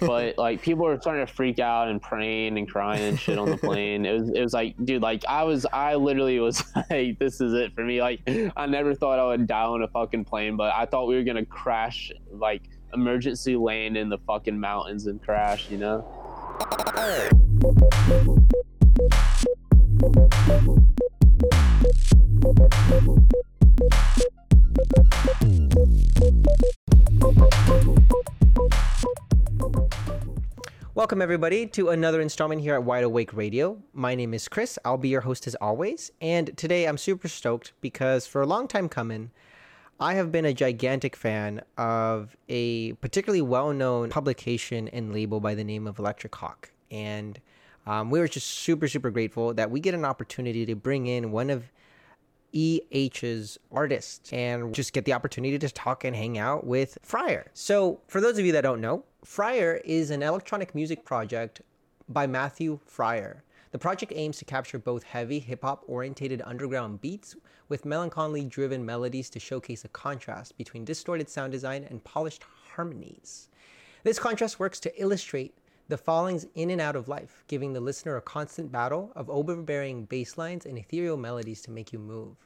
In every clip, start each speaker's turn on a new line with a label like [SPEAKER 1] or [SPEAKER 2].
[SPEAKER 1] but like people were starting to freak out and praying and crying and shit on the plane. It was it was like, dude, like I was I literally was like, this is it for me. Like I never thought I would die on a fucking plane, but I thought we were gonna crash, like emergency land in the fucking mountains and crash, you know.
[SPEAKER 2] Welcome, everybody, to another installment here at Wide Awake Radio. My name is Chris. I'll be your host as always. And today I'm super stoked because for a long time coming, I have been a gigantic fan of a particularly well known publication and label by the name of Electric Hawk. And um, we were just super, super grateful that we get an opportunity to bring in one of EH's artists and just get the opportunity to talk and hang out with Friar. So, for those of you that don't know, Friar is an electronic music project by Matthew Friar. The project aims to capture both heavy hip hop orientated underground beats with melancholy driven melodies to showcase a contrast between distorted sound design and polished harmonies. This contrast works to illustrate the fallings in and out of life, giving the listener a constant battle of overbearing bass lines and ethereal melodies to make you move.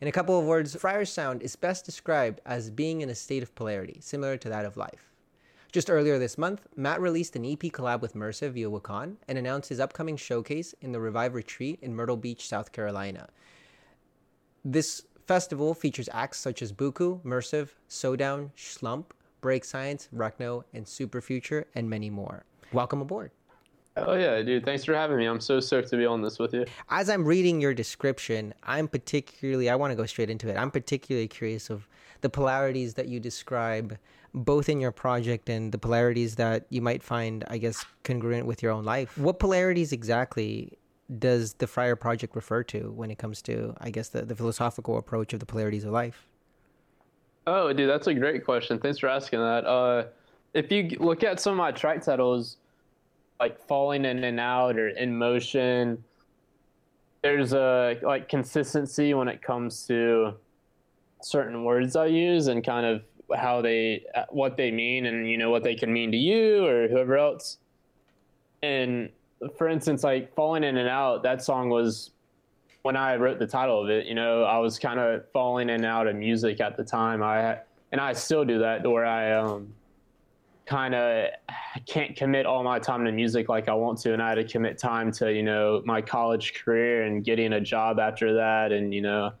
[SPEAKER 2] In a couple of words, Friar's sound is best described as being in a state of polarity, similar to that of life. Just earlier this month, Matt released an EP collab with Mersive via Wakaan and announced his upcoming showcase in the Revive Retreat in Myrtle Beach, South Carolina. This festival features acts such as Buku, Mersive, Sodown, Slump, Break Science, Wreckno, and Super Future, and many more. Welcome aboard.
[SPEAKER 1] Oh yeah, dude! Thanks for having me. I'm so stoked to be on this with you.
[SPEAKER 2] As I'm reading your description, I'm particularly I want to go straight into it. I'm particularly curious of the polarities that you describe both in your project and the polarities that you might find, I guess, congruent with your own life. What polarities exactly does the Friar Project refer to when it comes to, I guess, the, the philosophical approach of the polarities of life?
[SPEAKER 1] Oh, dude, that's a great question. Thanks for asking that. Uh, if you look at some of my track titles, like falling in and out or in motion, there's a like consistency when it comes to certain words I use and kind of how they what they mean and you know what they can mean to you or whoever else. And for instance, like falling in and out, that song was when I wrote the title of it. You know, I was kind of falling in and out of music at the time. I and I still do that, where I um kind of can't commit all my time to music like I want to, and I had to commit time to you know my college career and getting a job after that, and you know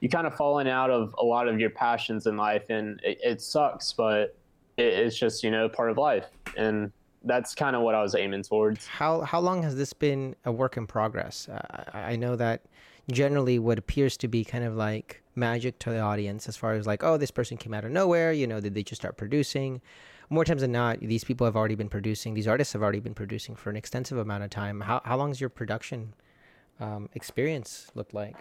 [SPEAKER 1] you kind of falling out of a lot of your passions in life, and it, it sucks, but it, it's just you know part of life, and that's kind of what I was aiming towards.
[SPEAKER 2] How how long has this been a work in progress? Uh, I know that generally what appears to be kind of like magic to the audience as far as like oh this person came out of nowhere you know did they just start producing more times than not these people have already been producing these artists have already been producing for an extensive amount of time. How, how long has your production um, experience looked like?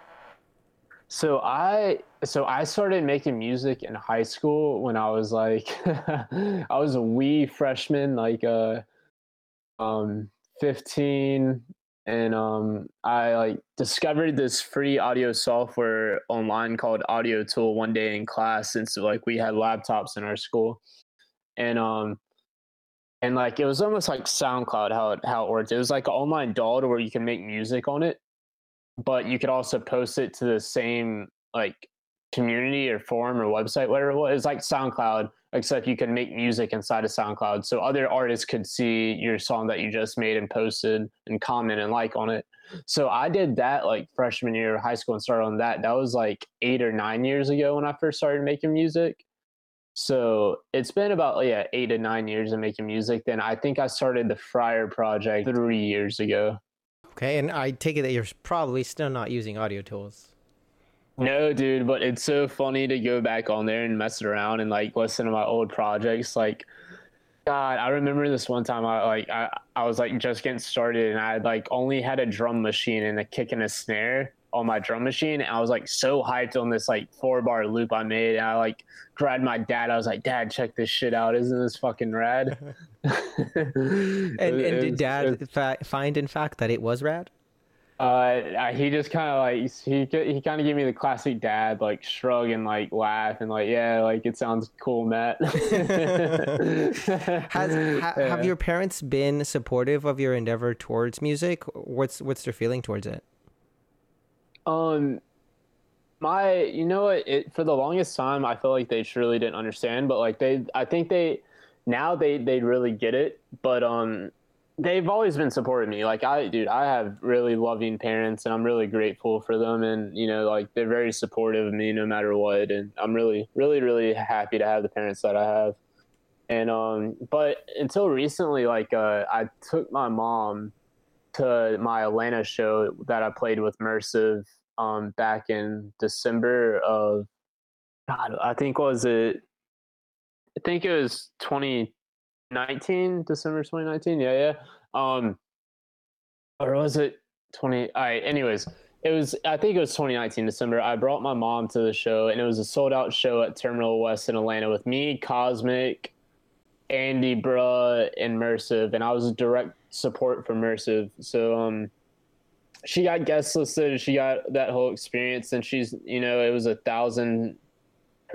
[SPEAKER 1] So I so I started making music in high school when I was like I was a wee freshman, like uh um 15 and um I like discovered this free audio software online called Audiotool one day in class since like we had laptops in our school. And um and like it was almost like SoundCloud how it how it worked. It was like an online DAW where you can make music on it but you could also post it to the same like community or forum or website, whatever it was. Like SoundCloud, except you can make music inside of SoundCloud. So other artists could see your song that you just made and posted and comment and like on it. So I did that like freshman year of high school and started on that. That was like eight or nine years ago when I first started making music. So it's been about yeah eight to nine years of making music. Then I think I started the Friar project three years ago.
[SPEAKER 2] Okay, and I take it that you're probably still not using audio tools.
[SPEAKER 1] No, dude, but it's so funny to go back on there and mess around and like listen to my old projects. Like, God, I remember this one time I like I, I was like just getting started and I like only had a drum machine and a kick and a snare on my drum machine. And I was like so hyped on this like four bar loop I made. And I like grabbed my dad. I was like, Dad, check this shit out. Isn't this fucking rad?
[SPEAKER 2] and, and did dad fa- find in fact that it was rad?
[SPEAKER 1] Uh, he just kind of like he he kind of gave me the classic dad like shrug and like laugh and like yeah like it sounds cool, Matt.
[SPEAKER 2] Has ha, have your parents been supportive of your endeavor towards music? What's what's their feeling towards it?
[SPEAKER 1] Um, my you know what it for the longest time I feel like they surely didn't understand, but like they I think they now they they really get it, but um they've always been supporting me. Like I, dude, I have really loving parents, and I'm really grateful for them. And you know, like they're very supportive of me no matter what. And I'm really, really, really happy to have the parents that I have. And um, but until recently, like uh, I took my mom to my Atlanta show that I played with Mersive um back in December of God, I think was it. I think it was 2019, december 2019 yeah yeah um or was it 20 all right anyways it was i think it was 2019 december i brought my mom to the show and it was a sold out show at terminal west in atlanta with me cosmic andy bruh and mersive and i was direct support for Mersive. so um she got guest listed she got that whole experience and she's you know it was a thousand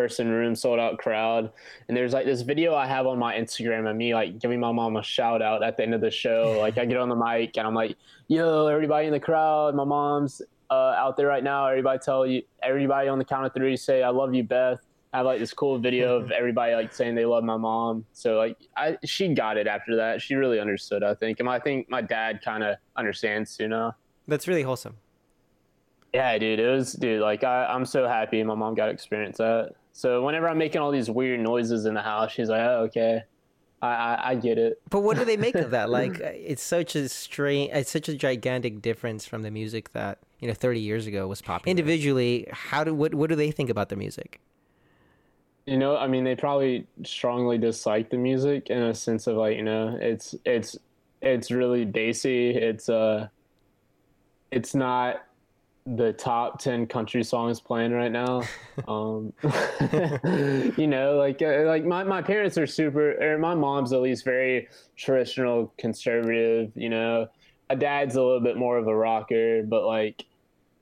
[SPEAKER 1] person room, sold out crowd. And there's like this video I have on my Instagram of me like giving my mom a shout out at the end of the show. Like I get on the mic and I'm like, yo, everybody in the crowd, my mom's uh, out there right now. Everybody tell you, everybody on the count of three say, I love you, Beth. I have like this cool video of everybody like saying they love my mom. So like I she got it after that. She really understood, I think. And I think my dad kind of understands too now.
[SPEAKER 2] That's really wholesome.
[SPEAKER 1] Yeah, dude. It was dude, like I, I'm so happy my mom got to experience that. So whenever I'm making all these weird noises in the house, she's like, "Oh, okay." I, I, I get it.
[SPEAKER 2] But what do they make of that? Like, it's such a strange, it's such a gigantic difference from the music that you know 30 years ago was popular. Individually, how do what what do they think about the music?
[SPEAKER 1] You know, I mean, they probably strongly dislike the music in a sense of like, you know, it's it's it's really bassy. It's uh, it's not the top 10 country songs playing right now. Um you know like uh, like my, my parents are super or my mom's at least very traditional conservative you know. My dad's a little bit more of a rocker but like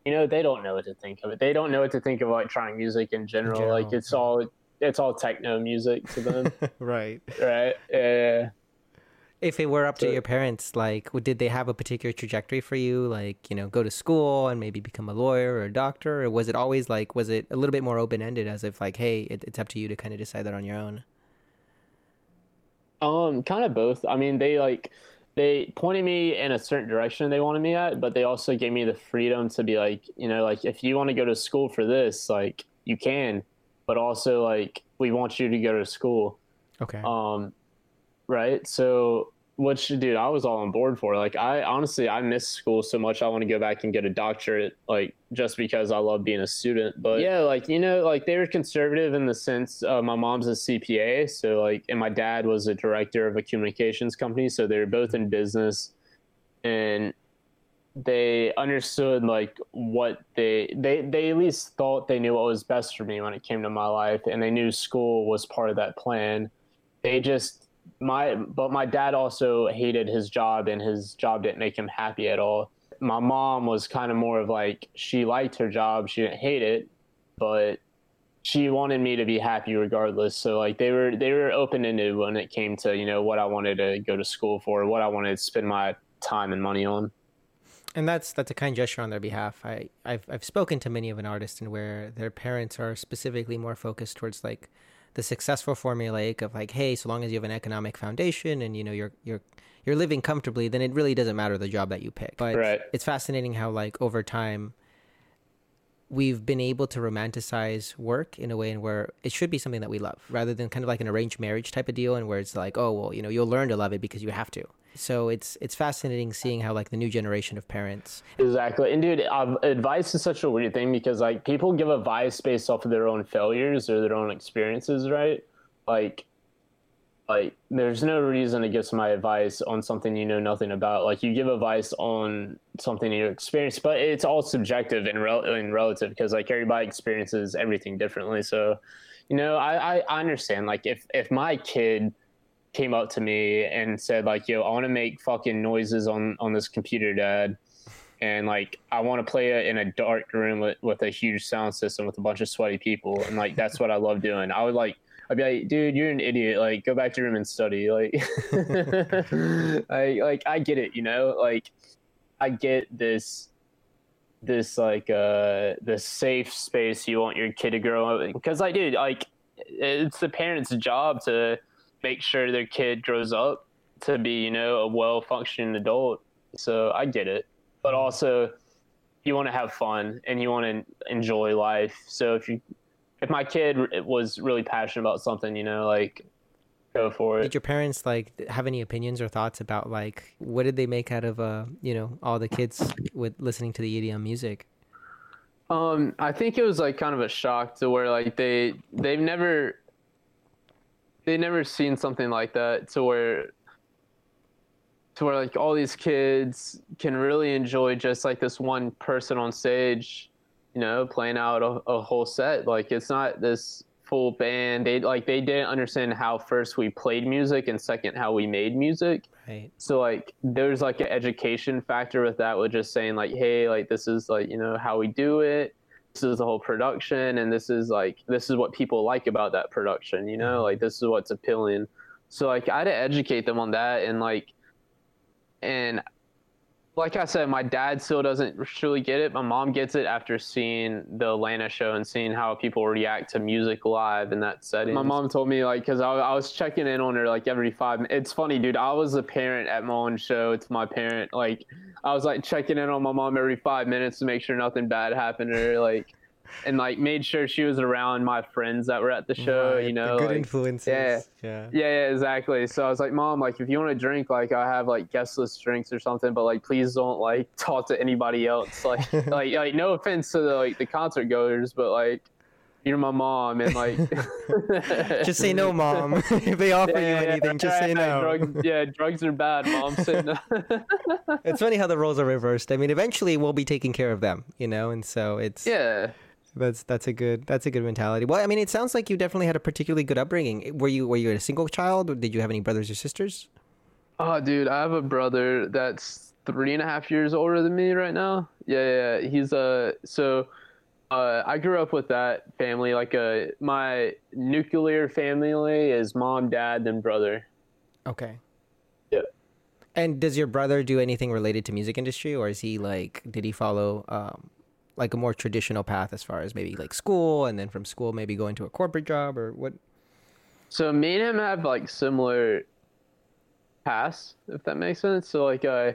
[SPEAKER 1] you know they don't know what to think of it. They don't know what to think of like trying music in general, in general like it's all it's all techno music to them.
[SPEAKER 2] Right.
[SPEAKER 1] Right? Yeah.
[SPEAKER 2] If it were up to your parents like did they have a particular trajectory for you? Like you know go to school and maybe become a lawyer or a doctor? Or was it always like was it a little bit more open-ended as if like hey it, it's up to you to kind of decide that on your own?
[SPEAKER 1] Um kind of both. I mean they like they pointed me in a certain direction they wanted me at but they also gave me the freedom to be like you know like if you want to go to school for this like you can but also like we want you to go to school
[SPEAKER 2] okay
[SPEAKER 1] um right? So, which dude, I was all on board for. Like, I honestly, I miss school so much. I want to go back and get a doctorate, like just because I love being a student. But yeah, like you know, like they were conservative in the sense. Uh, my mom's a CPA, so like, and my dad was a director of a communications company, so they're both in business, and they understood like what they they they at least thought they knew what was best for me when it came to my life and they knew school was part of that plan. They just my but my dad also hated his job and his job didn't make him happy at all. My mom was kind of more of like she liked her job she didn't hate it but she wanted me to be happy regardless. So like they were they were open-ended when it came to you know what i wanted to go to school for what i wanted to spend my time and money on
[SPEAKER 2] and that's that's a kind gesture on their behalf i i've, I've spoken to many of an artist and where their parents are specifically more focused towards like the successful formulaic of like, hey, so long as you have an economic foundation and you know you're you're you're living comfortably, then it really doesn't matter the job that you pick. But right. it's fascinating how like over time we've been able to romanticize work in a way in where it should be something that we love rather than kind of like an arranged marriage type of deal and where it's like oh well you know you'll learn to love it because you have to so it's it's fascinating seeing how like the new generation of parents
[SPEAKER 1] exactly. And dude uh, advice is such a weird thing because like people give advice based off of their own failures or their own experiences right? Like like there's no reason to give somebody advice on something you know nothing about. Like you give advice on something you experience but it's all subjective and, rel- and relative because like everybody experiences everything differently. So you know I, I understand like if if my kid came up to me and said like, "Yo, I want to make fucking noises on on this computer, Dad." and like I want to play it in a dark room with, with a huge sound system with a bunch of sweaty people, and like that's what I love doing. I would like I'd be like, dude, you're an idiot. Like, go back to your room and study. Like, I like I get it. You know, like I get this this like uh the safe space you want your kid to grow up because like dude like it's the parents job to make sure their kid grows up to be you know a well functioning adult. So i get it. But also you want to have fun and you want to enjoy life. So if you if my kid was really passionate about something you know like go for it.
[SPEAKER 2] Did your parents like have any opinions or thoughts about like what did they make out of uh you know all the kids with listening to the EDM music?
[SPEAKER 1] Um, I think it was like kind of a shock to where like they they've never they never seen something like that to where to where like all these kids can really enjoy just like this one person on stage, you know, playing out a, a whole set. Like it's not this full band. They like they didn't understand how first we played music and second how we made music.
[SPEAKER 2] Right.
[SPEAKER 1] So like there's like an education factor with that with just saying like, hey, like this is like, you know, how we do it. This is the whole production and this is like this is what people like about that production, you know, mm-hmm. like this is what's appealing. So like I had to educate them on that and like and like I said, my dad still doesn't truly get it. My mom gets it after seeing the Atlanta show and seeing how people react to music live in that setting. My mom told me like because I, I was checking in on her like every five. It's funny, dude. I was a parent at my own show to my parent. Like I was like checking in on my mom every five minutes to make sure nothing bad happened to her. Like and like made sure she was around my friends that were at the show.
[SPEAKER 2] Right,
[SPEAKER 1] You know,
[SPEAKER 2] the good
[SPEAKER 1] like,
[SPEAKER 2] influences.
[SPEAKER 1] yeah.
[SPEAKER 2] Yeah.
[SPEAKER 1] yeah, yeah, exactly. So I was like, Mom, like if you want to drink, like I have like guest list drinks or something, but like please don't like talk to anybody else. Like like like no offense to the like the concert goers, but like you're my mom and like
[SPEAKER 2] Just say no, mom. if they offer you anything, just say no.
[SPEAKER 1] Drugs, yeah, drugs are bad, mom. Say no.
[SPEAKER 2] it's funny how the roles are reversed. I mean, eventually we'll be taking care of them, you know, and so it's
[SPEAKER 1] yeah.
[SPEAKER 2] That's that's a good that's a good mentality. Well, I mean, it sounds like you definitely had a particularly good upbringing. Were you were you a single child, or did you have any brothers or sisters?
[SPEAKER 1] Oh, dude, I have a brother that's three and a half years older than me right now. Yeah, yeah, he's uh so uh, I grew up with that family. Like, uh, my nuclear family is mom, dad, then brother.
[SPEAKER 2] Okay.
[SPEAKER 1] Yeah.
[SPEAKER 2] And does your brother do anything related to music industry, or is he like did he follow um, like a more traditional path as far as maybe like school, and then from school maybe going to a corporate job, or what?
[SPEAKER 1] So me and him have like similar paths, if that makes sense. So like, uh,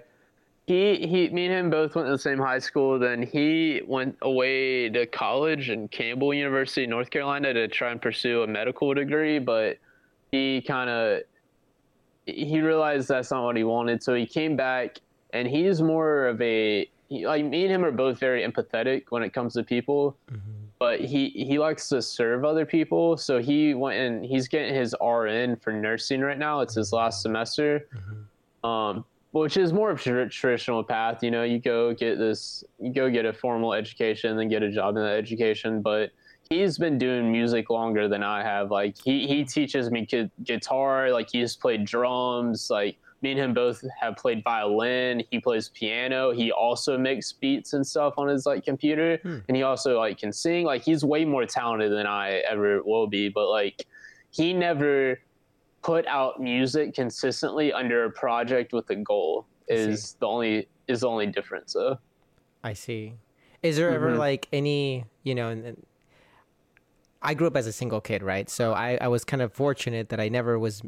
[SPEAKER 1] he he, me and him both went to the same high school. Then he went away to college in Campbell University, North Carolina, to try and pursue a medical degree, but he kind of he realized that's not what he wanted, so he came back, and he's more of a he, like me and him are both very empathetic when it comes to people, mm-hmm. but he he likes to serve other people. So he went and he's getting his RN for nursing right now. It's his last mm-hmm. semester, mm-hmm. um, which is more of a tra- traditional path. You know, you go get this, you go get a formal education, then get a job in that education, but he's been doing music longer than I have. Like he he teaches me gu- guitar. Like he's played drums. Like me and him both have played violin. He plays piano. He also makes beats and stuff on his like computer, and he also like can sing. Like he's way more talented than I ever will be. But like he never put out music consistently under a project with a goal. Is the only is the only difference. So.
[SPEAKER 2] I see. Is there ever
[SPEAKER 1] Mhm.
[SPEAKER 2] like any, you know, I grew up as a single kid, right? So I, I was kind of fortunate that I never was,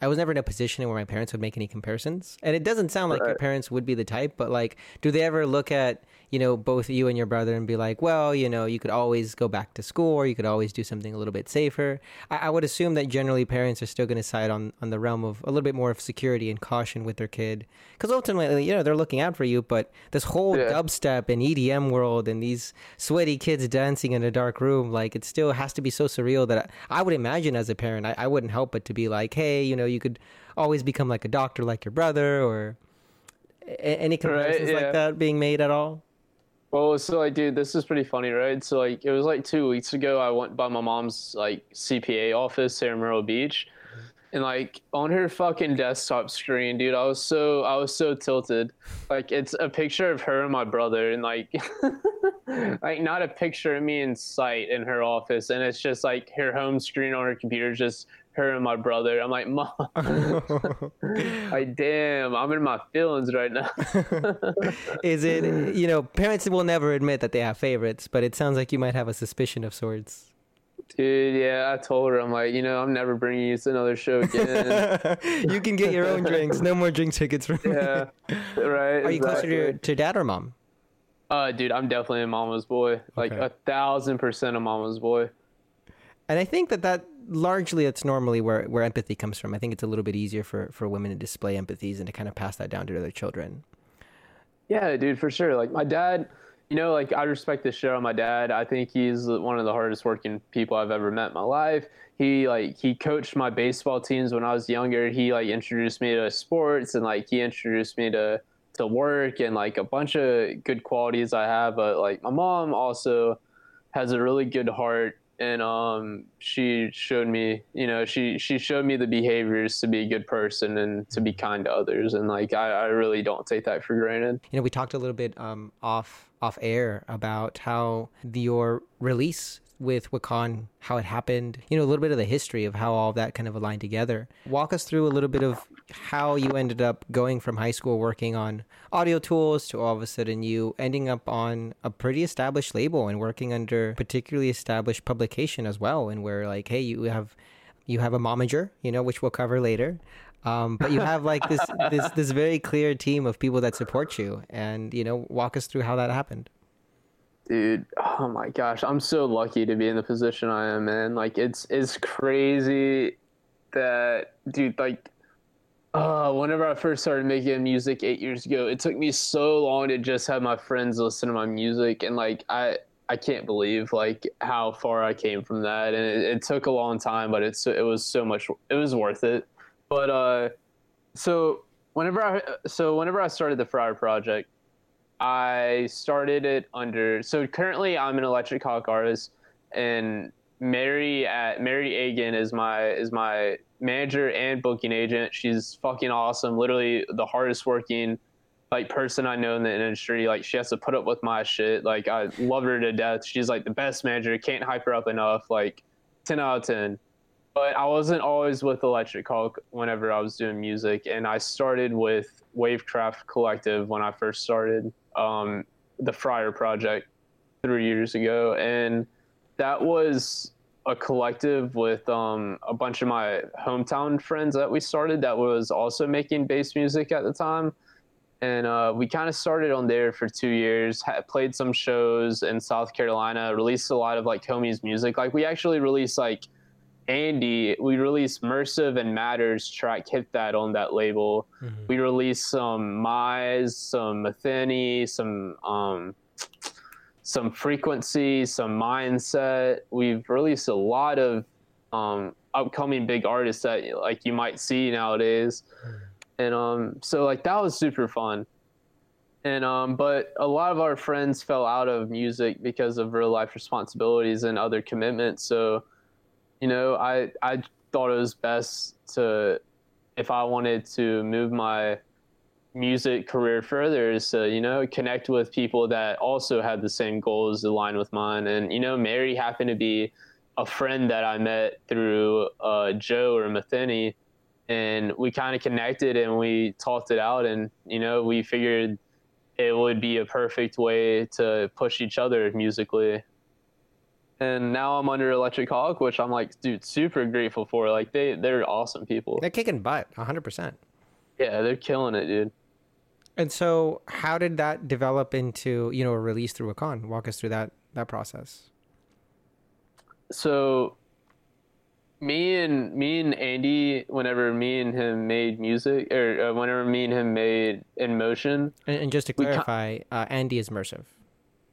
[SPEAKER 2] I was never in a position where my parents would make any comparisons. And it doesn't sound like your parents would be the type, but like, do they ever look at, you know, both you and your brother and be like, well, you know, you could always go back to school or you could always do something a little bit safer? I, I would assume that generally parents are still going to side on, on the realm of a little bit more of security and caution with their kid. Because ultimately, you know, they're looking out for you, but this whole
[SPEAKER 1] Yeah.
[SPEAKER 2] dubstep and EDM world and these sweaty kids dancing in a dark room, like it still has to be so surreal that I, I would imagine as a parent, I, I wouldn't help but to be like, hey, you know, you could always become like a doctor like your brother or any comparisons
[SPEAKER 1] yeah.
[SPEAKER 2] like that being made at all?
[SPEAKER 1] Well, so like, dude, this is pretty funny, right? So like, it was like two weeks ago. I went by my mom's like CPA office in Myrtle Beach, and like on her fucking desktop screen, dude, I was so I was so tilted. Like it's a picture of her and my brother, and like like not a picture of me in sight in her office, and it's just like her home screen on her computer, just her and my brother. I'm like, mom, like damn, I'm in my feelings right now.
[SPEAKER 2] Is it you know parents will never admit that they have favorites, but it sounds like you might have a suspicion of sorts.
[SPEAKER 1] Dude, yeah, I told her, I'm like, you know, I'm never bringing you to another show again.
[SPEAKER 2] you can get your own drinks. No more drink tickets from me.
[SPEAKER 1] yeah, right.
[SPEAKER 2] Are you closer
[SPEAKER 1] exactly.
[SPEAKER 2] to, to dad or mom?
[SPEAKER 1] Uh, dude, I'm definitely a mama's boy. Like
[SPEAKER 2] Okay.
[SPEAKER 1] a thousand percent a mama's boy.
[SPEAKER 2] And I think that that largely it's normally where, where empathy comes from. I think it's a little bit easier for, for women to display empathies and to kind of pass that down to their children.
[SPEAKER 1] Yeah, dude, for sure. Like my dad, you know, like I respect the shit on my dad. I think he's one of the hardest working people I've ever met in my life. He like he coached my baseball teams when I was younger. He like introduced me to sports and like he introduced me to to work and like a bunch of good qualities I have. But like my mom also has a really good heart and um she showed me you know she she showed me the behaviors to be a good person and to be kind to others and like i, I really don't take that for granted.
[SPEAKER 2] You know, we talked a little bit um, off off air about how the, your release with Wakaan, how it happened. You know, a little bit of the history of how all that kind of aligned together. Walk us through a little bit of how you ended up going from high school working on audio tools to all of a sudden you ending up on a pretty established label and working under particularly established publication as well. And where like, hey, you have you have a momager, you know, which we'll cover later. Um, but you have like this this this very clear team of people that support you, and you know, walk us through how that happened.
[SPEAKER 1] Dude oh my gosh i'm so lucky to be in the position i am in. Like it's it's crazy that dude like uh whenever i first started making music eight years ago it took me so long to just have my friends listen to my music and like i i can't believe like how far i came from that. And it, it took a long time but it's it was so much it was worth it. But uh so whenever i so whenever i started the friar project I started it under. So currently, I'm an electric hawk artist, and Mary at Mary Agan is my is my manager and booking agent. She's fucking awesome. Literally the hardest working like person I know in the industry. Like she has to put up with my shit. Like I love her to death. She's like the best manager. Can't hype her up enough. Like ten out of ten. But I wasn't always with Electric Hawk whenever I was doing music, and I started with Wavecraft Collective when I first started um, the Friar Project three years ago, and that was a collective with um, a bunch of my hometown friends that we started that was also making bass music at the time. And uh, we kind of started on there for two years, had, played some shows in South Carolina, released a lot of like homies music. Like we actually released like Andy, we released Mersive and Matters track hit that on that label. We released some Mize, some Matheny, some um, some frequency, some mindset. We've released a lot of um, upcoming big artists that like you might see nowadays, and um, so like that was super fun. And um, but a lot of our friends fell out of music because of real life responsibilities and other commitments. So, you know, I I thought it was best to if I wanted to move my music career further is to you know connect with people that also had the same goals aligned with mine. And you know mary happened to be a friend that i met through uh, joe or matheny and we kind of connected and we talked it out and you know we figured it would be a perfect way to push each other musically and now i'm under electric hawk which i'm like dude super grateful for like they they're awesome people
[SPEAKER 2] They're kicking butt, hundred percent.
[SPEAKER 1] yeah they're killing it dude
[SPEAKER 2] And so, how did that develop into you know a release through Wakaan? Walk us through that that process.
[SPEAKER 1] so me and me and Andy, whenever me and him made music, or uh, whenever me and him made in motion,
[SPEAKER 2] And, and just to clarify, uh, Andy is Mersive.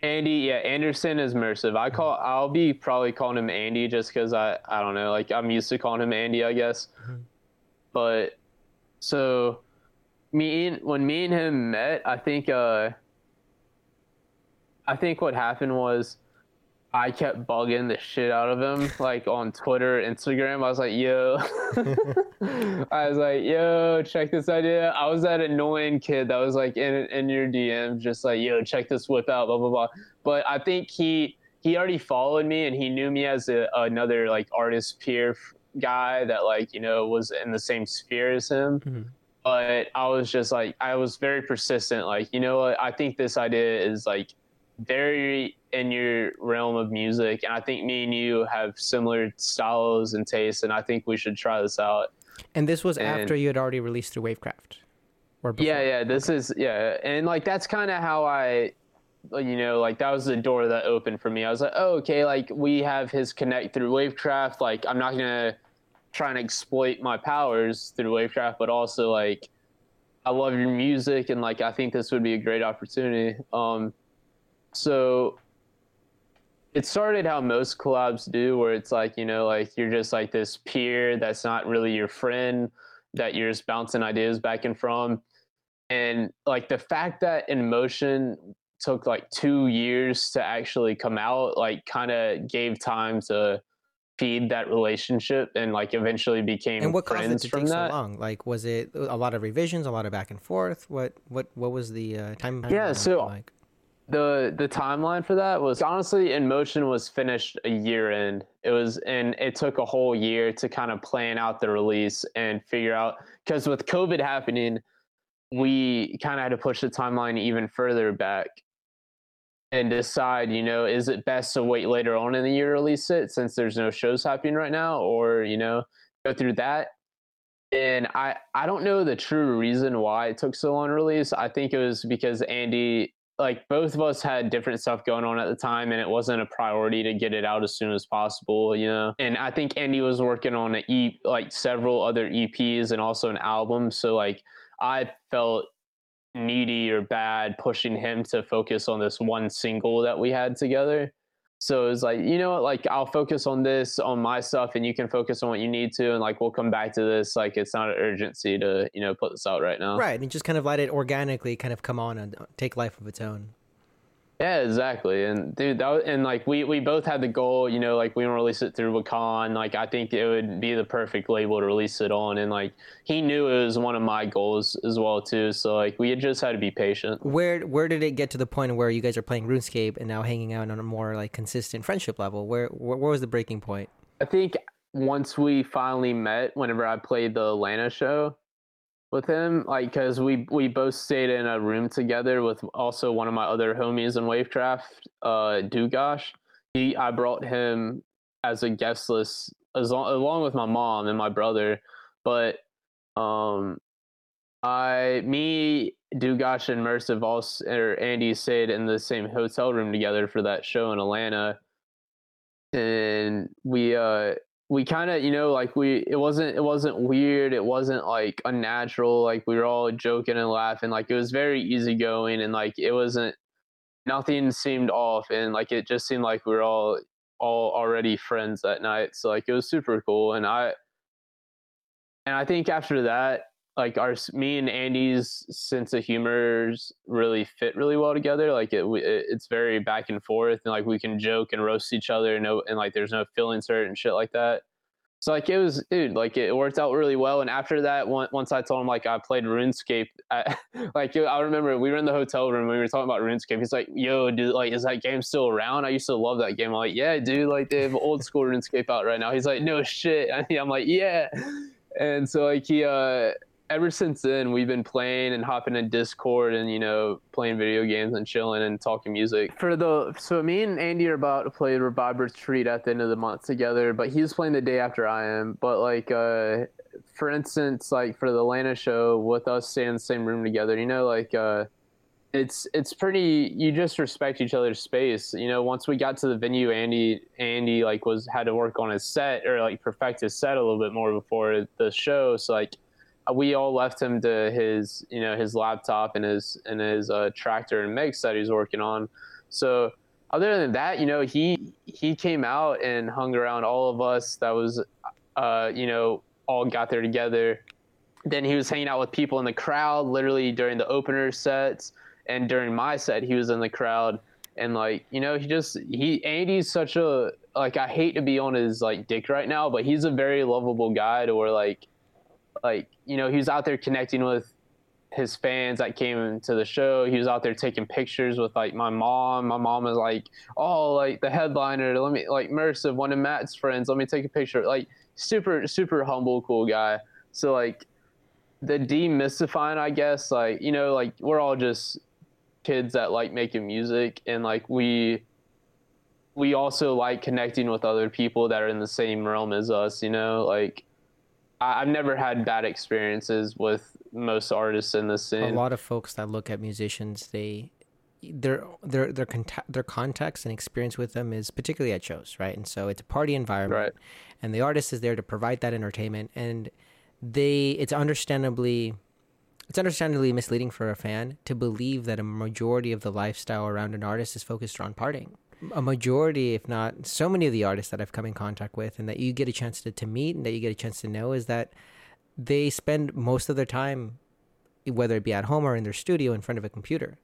[SPEAKER 1] Andy, yeah, Anderson is Mersive. I call, I'll be probably calling him Andy just because I, I don't know, like I'm used to calling him Andy, I guess. But so me and when me and him met, I think, uh, I think what happened was I kept bugging the shit out of him, like on Twitter, Instagram. I was like, yo, I was like, yo, check this idea. I was that annoying kid that was like in in your DM, just like, yo, check this whip out, blah blah blah. But I think he he already followed me and he knew me as a, another like artist peer guy that like you know was in the same sphere as him. Mm-hmm. But I was just like, I was very persistent. Like, you know what? I think this idea is like very in your realm of music, and I think me and you have similar styles and tastes, and I think we should try this out.
[SPEAKER 2] And this was and, after you had already released through Wavecraft,
[SPEAKER 1] or before? yeah, yeah. This okay. is yeah, and like that's kind of how I, you know, like that was the door that opened for me. I was like, oh, okay, like we have his connect through Wavecraft. Like I'm not gonna try and exploit my powers through Wavecraft, but also like I love your music, and like I think this would be a great opportunity. Um, so it started how most collabs do, where it's like, you know, like you're just like this peer that's not really your friend, that you're just bouncing ideas back and from. And like the fact that In Motion took like two years to actually come out, like kind of gave time to feed that relationship and like eventually became and what caused it to take that. so long
[SPEAKER 2] like was it a lot of revisions a lot of back and forth what what what was the uh, time
[SPEAKER 1] yeah so like the the timeline for that was honestly in motion was finished a year in. It was and it took a whole year to kind of plan out the release and figure out because with covid happening we kind of had to push the timeline even further back and decide you know is it best to wait later on in the year to release it since there's no shows happening right now or you know go through that? And i i don't know the true reason why it took so long to release. I think it was because andy like both of us had different stuff going on at the time and it wasn't a priority to get it out as soon as possible you know? And i think andy was working on a e like several other eps and also an album so like i felt needy or bad pushing him to focus on this one single that we had together so it's like, you know what, like I'll focus on this on my stuff and you can focus on what you need to and like we'll come back to this. Like it's not an urgency to, you know, put this out right now.
[SPEAKER 2] Right. And just kind of let it organically kind of come on and uh, take life of its own.
[SPEAKER 1] Yeah, exactly. And dude, that was, and like we we both had the goal, you know, like we want to release it through Wakaan. Like I think it would be the perfect label to release it on, and like he knew it was one of my goals as well too. So like we just had to be patient.
[SPEAKER 2] Where where did it get to the point where you guys are playing RuneScape and now hanging out on a more like consistent friendship level? Where where, where was the breaking point?
[SPEAKER 1] I think once we finally met, whenever I played the Atlanta show, with him, like because we we both stayed in a room together with also one of my other homies in Wavecraft, uh, Dugash. He I brought him as a guest list as long, along with my mom and my brother, but um, I me Dugash and Mersive also or Andy stayed in the same hotel room together for that show in Atlanta, and we uh we kind of you know like we it wasn't it wasn't weird it wasn't like unnatural like we were all joking and laughing like it was very easygoing and like it wasn't nothing seemed off and like it just seemed like we were all all already friends that night so like it was super cool and i and i think after that like our me and andy's sense of humors really fit really well together like it, it it's very back and forth and like we can joke and roast each other and no and like there's no feelings hurt and shit like that. So like it was dude like it worked out really well and after that once i told him like i played runescape I, like i remember we were in the hotel room we were talking about runescape he's like yo dude like is that game still around? I used to love that game i'm like yeah dude like they have old school runescape out right now. He's like no shit. I'm like yeah. And so like he uh ever since then, we've been playing and hopping in Discord and you know playing video games and chilling and talking music. For the so me and Andy are about to play Revive Retreat at the end of the month together, but he's playing the day after I am. But like, uh, for instance, like for the Atlanta show, with us staying in the same room together, you know, like. Uh, it's it's pretty you just respect each other's space you know once we got to the venue andy andy like was had to work on his set or like perfect his set a little bit more before the show so like we all left him to his you know his laptop and his and his uh, tractor and mix that he's working on. So other than that, you know, he he came out and hung around all of us. That was, uh, you know, all got there together. Then he was hanging out with people in the crowd, literally during the opener sets and during my set, he was in the crowd. and like you know he just he Andy's such a like I hate to be on his like dick right now, but he's a very lovable guy to where like like you know he was out there connecting with his fans that came to the show. He was out there taking pictures with like my mom. My mom was like, "Oh, like the headliner. Let me like Mersive, one of Matt's friends. Let me take a picture." Like super super humble, cool guy. So like the demystifying, I guess, like you know, like we're all just kids that like making music, and like we we also like connecting with other people that are in the same realm as us. You know, like I, I've never had bad experiences with most artists in the scene.
[SPEAKER 2] A lot of folks that look at musicians, they their their their conta- their context and experience with them is particularly at shows, right? And so it's a party environment,
[SPEAKER 1] Right.
[SPEAKER 2] and the artist is there to provide that entertainment, and they it's understandably it's understandably misleading for a fan to believe that a majority of the lifestyle around an artist is focused on partying. A majority, if not so many of the artists that I've come in contact with and that you get a chance to, to meet and that you get a chance to know is that they spend most of their time, whether it be at home or in their studio, in front of a computer.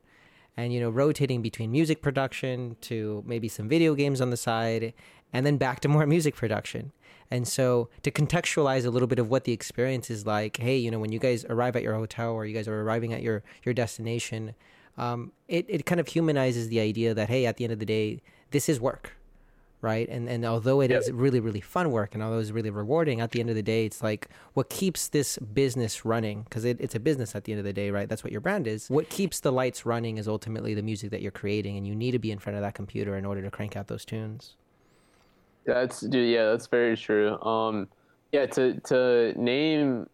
[SPEAKER 2] And, you know, rotating between music production to maybe some video games on the side and then back to more music production. And so to contextualize a little bit of what the experience is like, hey, you know, when you guys arrive at your hotel or you guys are arriving at your, your destination, um, it, it kind of humanizes the idea that, hey, at the end of the day, this is work right? And and although it is really really fun work and although it's really rewarding, at the end of the day, it's like what keeps this business running because it, it's a business at the end of the day, right? That's what your brand is. What keeps the lights running is ultimately the music that you're creating, and you need to be in front of that computer in order to crank out those tunes.
[SPEAKER 1] That's dude, yeah, that's very true. Um, yeah, to to name,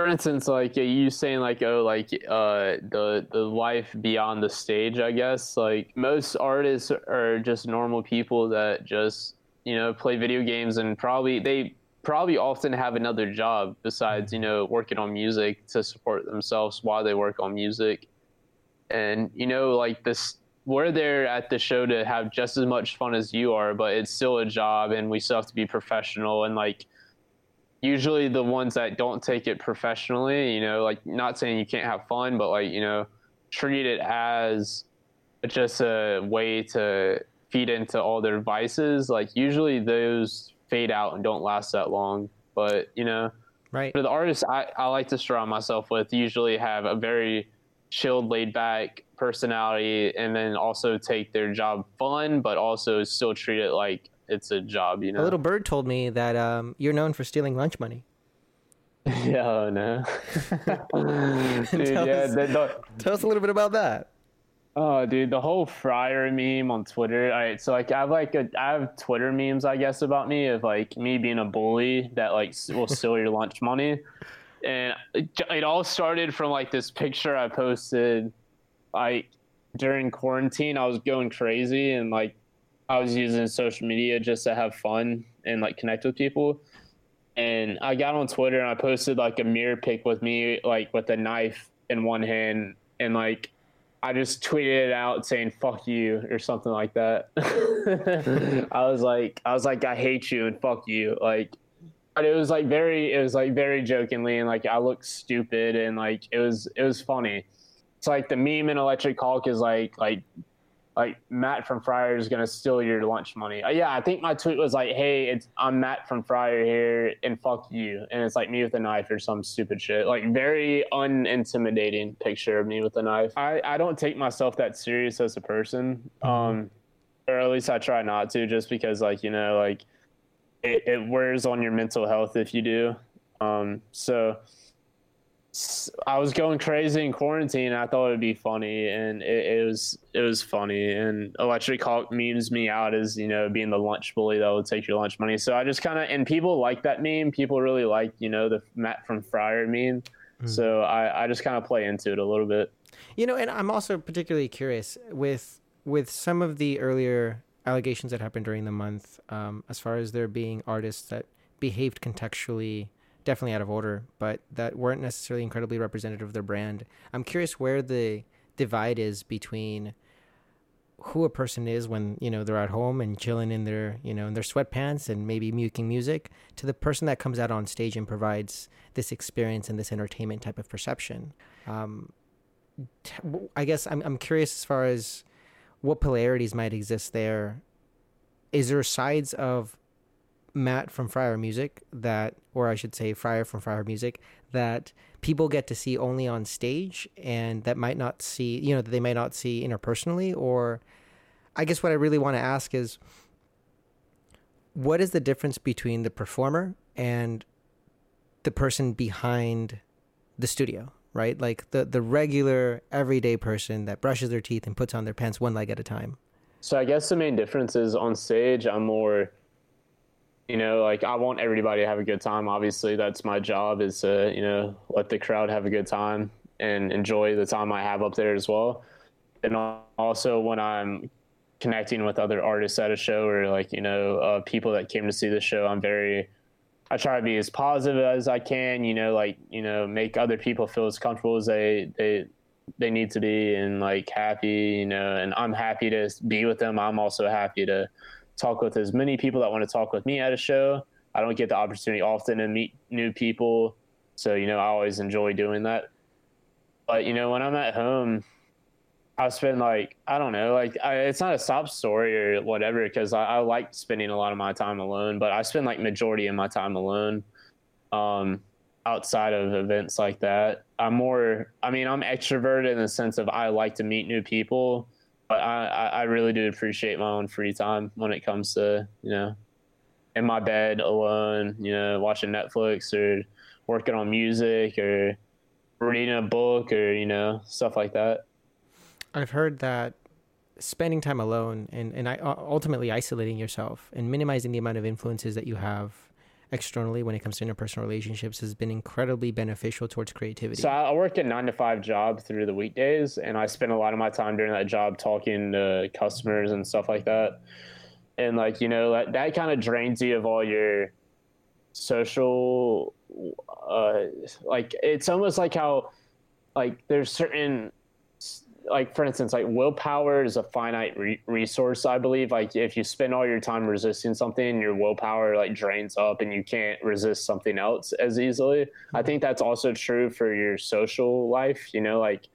[SPEAKER 1] for instance, like you saying like oh like uh the the life beyond the stage, I guess like most artists are just normal people that just you know play video games and probably they probably often have another job besides you know working on music to support themselves while they work on music. And you know like this we're there at the show to have just as much fun as you are but it's still a job and we still have to be professional and like usually the ones that don't take it professionally you know like not saying you can't have fun but like you know treat it as just a way to feed into all their vices like usually those fade out and don't last that long but you know
[SPEAKER 2] Right.
[SPEAKER 1] for the artists I, I like to surround myself with usually have a very chilled laid back personality and then also take their job fun but also still treat it like it's a job you know
[SPEAKER 2] A little bird told me that um, you're known for stealing lunch money.
[SPEAKER 1] yeah oh, no dude
[SPEAKER 2] Tell
[SPEAKER 1] yeah
[SPEAKER 2] us-
[SPEAKER 1] the,
[SPEAKER 2] Tell us a little bit about that.
[SPEAKER 1] Oh, dude, the whole Friar meme on Twitter. All right, so like I have like a I have Twitter memes, I guess, about me of like me being a bully that like will steal your lunch money, and it, it all started from like this picture I posted, like during quarantine. I was going crazy and like I was using social media just to have fun and like connect with people. And I got on Twitter and I posted like a mirror pic with me like with a knife in one hand and like I just tweeted it out saying "fuck you" or something like that. I was like, I was like, I hate you and fuck you, like. But it was like very, it was like very jokingly and like I looked stupid and like it was, it was funny. It's like the meme in Electric Hawk is like, like, like Matt from Friar is gonna steal your lunch money. Uh, yeah, I think my tweet was like, "Hey, it's I'm Matt from Friar here, and fuck you," and it's like me with a knife or some stupid shit. Like very unintimidating picture of me with a knife. I I don't take myself that serious as a person, um, or at least I try not to, just because like you know like it, it wears on your mental health if you do. Um, so I was going crazy in quarantine. I thought it'd be funny, and it, it was it was funny. And Electric Hawk memes me out as you know being the lunch bully that will take your lunch money. So I just kind of and people like that meme. People really like you know the Matt from Friar meme. So I, I just kind of play into it a little bit.
[SPEAKER 2] You know, and I'm also particularly curious with with some of the earlier allegations that happened during the month, um, as far as there being artists that behaved contextually definitely out of order, but that weren't necessarily incredibly representative of their brand. I'm curious where the divide is between who a person is when you know they're at home and chilling in their you know in their sweatpants and maybe making music to the person that comes out on stage and provides this experience and this entertainment type of perception um, I guess I'm I'm curious as far as what polarities might exist there. Is there sides of Matt from Friar Music that, or I should say, Friar from Friar Music that people get to see only on stage and that might not see, you know, that they might not see interpersonally? Or I guess what I really want to ask is what is the difference between the performer and the person behind the studio? Right, like the the regular everyday person that brushes their teeth and puts on their pants one leg at a time.
[SPEAKER 1] So I guess the main difference is on stage, I'm more you know like i want everybody to have a good time. Obviously that's my job is to you know let the crowd have a good time and enjoy the time i have up there as well. And also when i'm connecting with other artists at a show or like you know uh, people that came to see the show i'm very i try to be as positive as i can you know like you know make other people feel as comfortable as they they they need to be and like happy you know and i'm happy to be with them. I'm also happy to talk with as many people that want to talk with me at a show. I don't get the opportunity often to meet new people. So, you know, I always enjoy doing that. But, you know, when I'm at home, I spend like, I don't know, like I, it's not a sob story or whatever, because I, I, like spending a lot of my time alone, but I spend like majority of my time alone um, outside of events like that. I'm more, I mean, I'm extroverted in the sense of I like to meet new people but I, I really do appreciate my own free time when it comes to you know in my bed alone you know watching netflix or working on music or reading a book or you know stuff like that.
[SPEAKER 2] I've heard that spending time alone and, and I, ultimately isolating yourself and minimizing the amount of influences that you have externally when it comes to interpersonal relationships has been incredibly beneficial towards creativity.
[SPEAKER 1] So I work a nine to five job through the weekdays, and I spend a lot of my time during that job talking to customers and stuff like that. And like you know, that, that kind of drains you of all your social, uh, like it's almost like how, like there's certain like for instance like willpower is a finite re- resource i believe. Like if you spend all your time resisting something your willpower like drains up and you can't resist something else as easily. Mm-hmm. i think that's also true for your social life you know like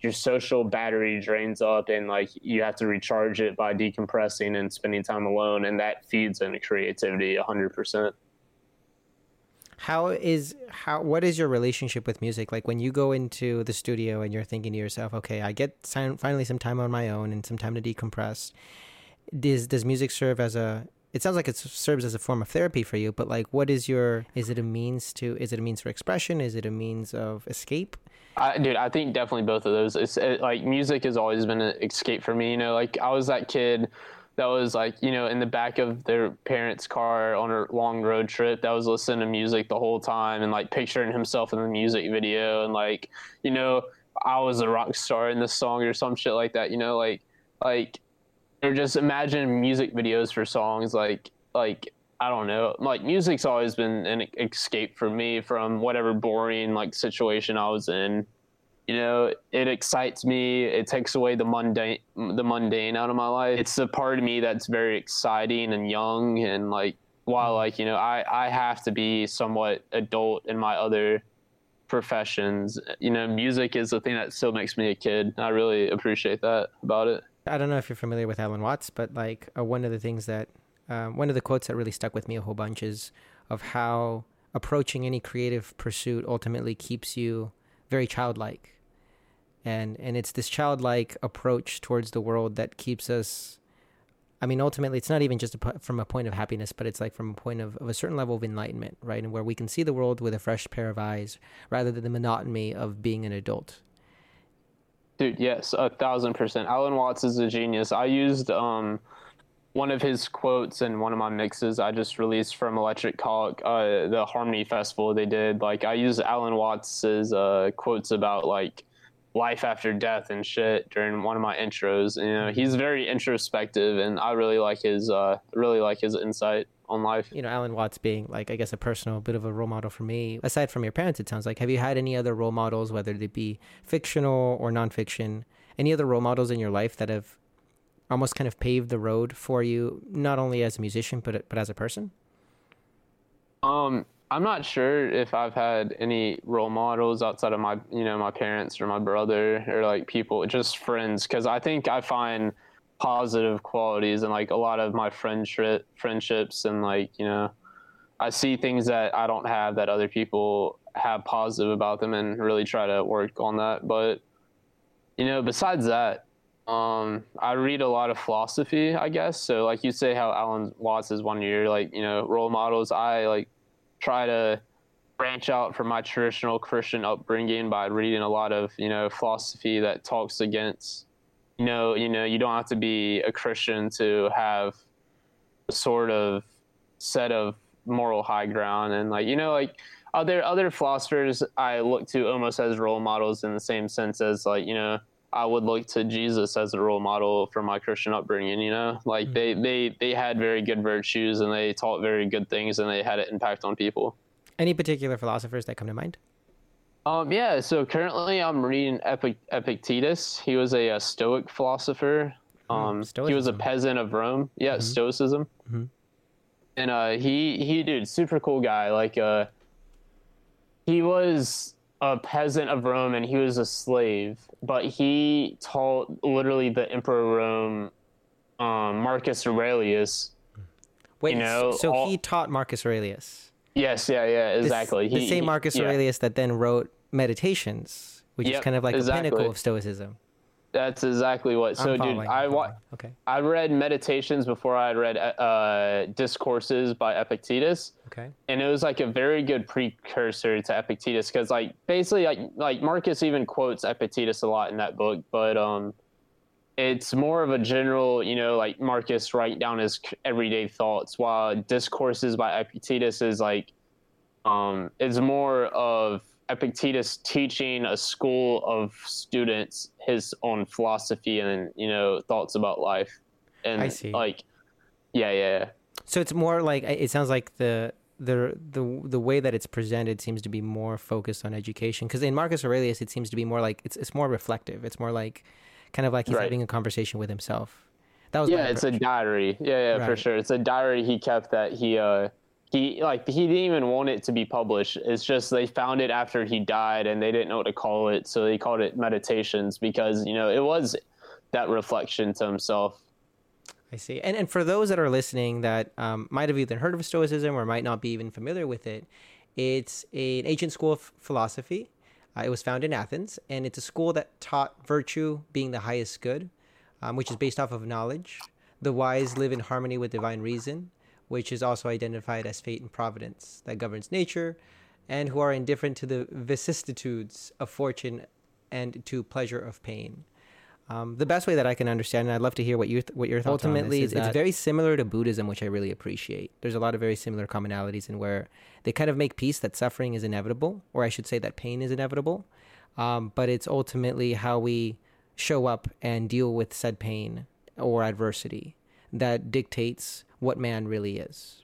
[SPEAKER 1] your social battery drains up and like you have to recharge it by decompressing and spending time alone and that feeds into creativity 100%
[SPEAKER 2] how is how what is your relationship with music like when you go into the studio and you're thinking to yourself okay i get finally some time on my own and some time to decompress does does music serve as a it sounds like it serves as a form of therapy for you but like what is your is it a means to is it a means for expression is it a means of escape
[SPEAKER 1] I, dude, I think definitely both of those. It's it, like music has always been an escape for me. You know, like I was that kid that was like you know in the back of their parents' car on a long road trip that was listening to music the whole time and like picturing himself in the music video and like you know I was a rock star in this song or some shit like that. You know, like like or just imagine music videos for songs like like I don't know. Like music's always been an escape for me from whatever boring like situation I was in you know it excites me. It takes away the mundane the mundane out of my life. It's a part of me that's very exciting and young and like while like you know i i have to be somewhat adult in my other professions. You know music is the thing that still makes me a kid i really appreciate that about it.
[SPEAKER 2] I don't know if you're familiar with alan watts but like uh, one of the things that um, one of the quotes that really stuck with me a whole bunch is of how approaching any creative pursuit ultimately keeps you very childlike and and it's this childlike approach towards the world that keeps us I mean, ultimately, it's not even just a, from a point of happiness, but it's like from a point of, of a certain level of enlightenment, right? And where we can see the world with a fresh pair of eyes rather than the monotony of being an adult.
[SPEAKER 1] Dude, yes, a thousand percent. Alan Watts is a genius. I used um, one of his quotes in one of my mixes I just released from Electric Hawk, uh, the Harmony Festival they did. Like, I used Alan Watts's uh, quotes about, like, life after death and shit during one of my intros. You know, he's very introspective, and I really like his uh, really like his insight on life.
[SPEAKER 2] You know, Alan Watts being like I guess a personal bit of a role model for me. Aside from your parents, it sounds like. Have you had any other role models, whether they be fictional or nonfiction? Any other role models in your life that have almost kind of paved the road for you, not only as a musician but but as a person?
[SPEAKER 1] Um, I'm not sure if I've had any role models outside of my, you know, my parents or my brother or like people, just friends. Cause I think I find positive qualities and like a lot of my friendship friendships and like you know I see things that I don't have that other people have positive about them and really try to work on that. But you know, besides that, um, I read a lot of philosophy, I guess. So like you say how Alan Watts is one of your like, you know, role models. I like try to branch out from my traditional Christian upbringing by reading a lot of, you know, philosophy that talks against you know, you know, you don't have to be a Christian to have a sort of set of moral high ground and like you know like other other philosophers I look to almost as role models in the same sense as like you know I would look to Jesus as a role model for my Christian upbringing. You know, like mm-hmm. they they they had very good virtues and they taught very good things and they had an impact on people.
[SPEAKER 2] Any particular philosophers that come to mind?
[SPEAKER 1] Um, yeah. So currently, I'm reading Epic, Epictetus. He was a, a Stoic philosopher. Hmm, um, he was a peasant of Rome. Yeah, mm-hmm. Stoicism. Mm-hmm and uh, he he dude, super cool guy. Like uh, he was a peasant of Rome and he was a slave, but he taught literally the Emperor Rome, um, Marcus Aurelius.
[SPEAKER 2] Wait, you know, so all... he taught Marcus Aurelius.
[SPEAKER 1] Yes, yeah, yeah, exactly.
[SPEAKER 2] The, he, the same Marcus he, Aurelius yeah. that then wrote Meditations, which yep, is kind of like exactly. pinnacle of Stoicism.
[SPEAKER 1] That's exactly what. So, dude, I wa- okay. I read Meditations before I read uh, Discourses by Epictetus.
[SPEAKER 2] Okay.
[SPEAKER 1] And it was like a very good precursor to Epictetus because, like, basically, like, like Marcus even quotes Epictetus a lot in that book, but um, it's more of a general, you know, like Marcus write down his everyday thoughts, while Discourses by Epictetus is like, um, it's more of Epictetus teaching a school of students his own philosophy and you know thoughts about life. And I see. Like, yeah, yeah. yeah.
[SPEAKER 2] So it's more like it sounds like the the the the way that it's presented seems to be more focused on education because in Marcus Aurelius it seems to be more like it's it's more reflective. It's more like kind of like he's right. having a conversation with himself.
[SPEAKER 1] That was yeah, it's a diary. Yeah, yeah, right. for sure. It's a diary he kept that he uh he like he didn't even want it to be published. It's just they found it after he died and they didn't know what to call it, so they called it Meditations because you know it was that reflection to himself.
[SPEAKER 2] I see. And and for those that are listening that um, might have either heard of Stoicism or might not be even familiar with it, it's an ancient school of philosophy. Uh, it was found in Athens, and it's a school that taught virtue being the highest good, um, which is based off of knowledge. The wise live in harmony with divine reason which is also identified as fate and providence that governs nature, and who are indifferent to the vicissitudes of fortune and to pleasure of pain. Um, the best way that I can understand, and I'd love to hear what you th- what your thoughts ultimately is, it's very similar to Buddhism, which I really appreciate. There's a lot of very similar commonalities in where they kind of make peace that suffering is inevitable, or I should say that pain is inevitable. Um, but it's ultimately how we show up and deal with said pain or adversity that dictates what man really is.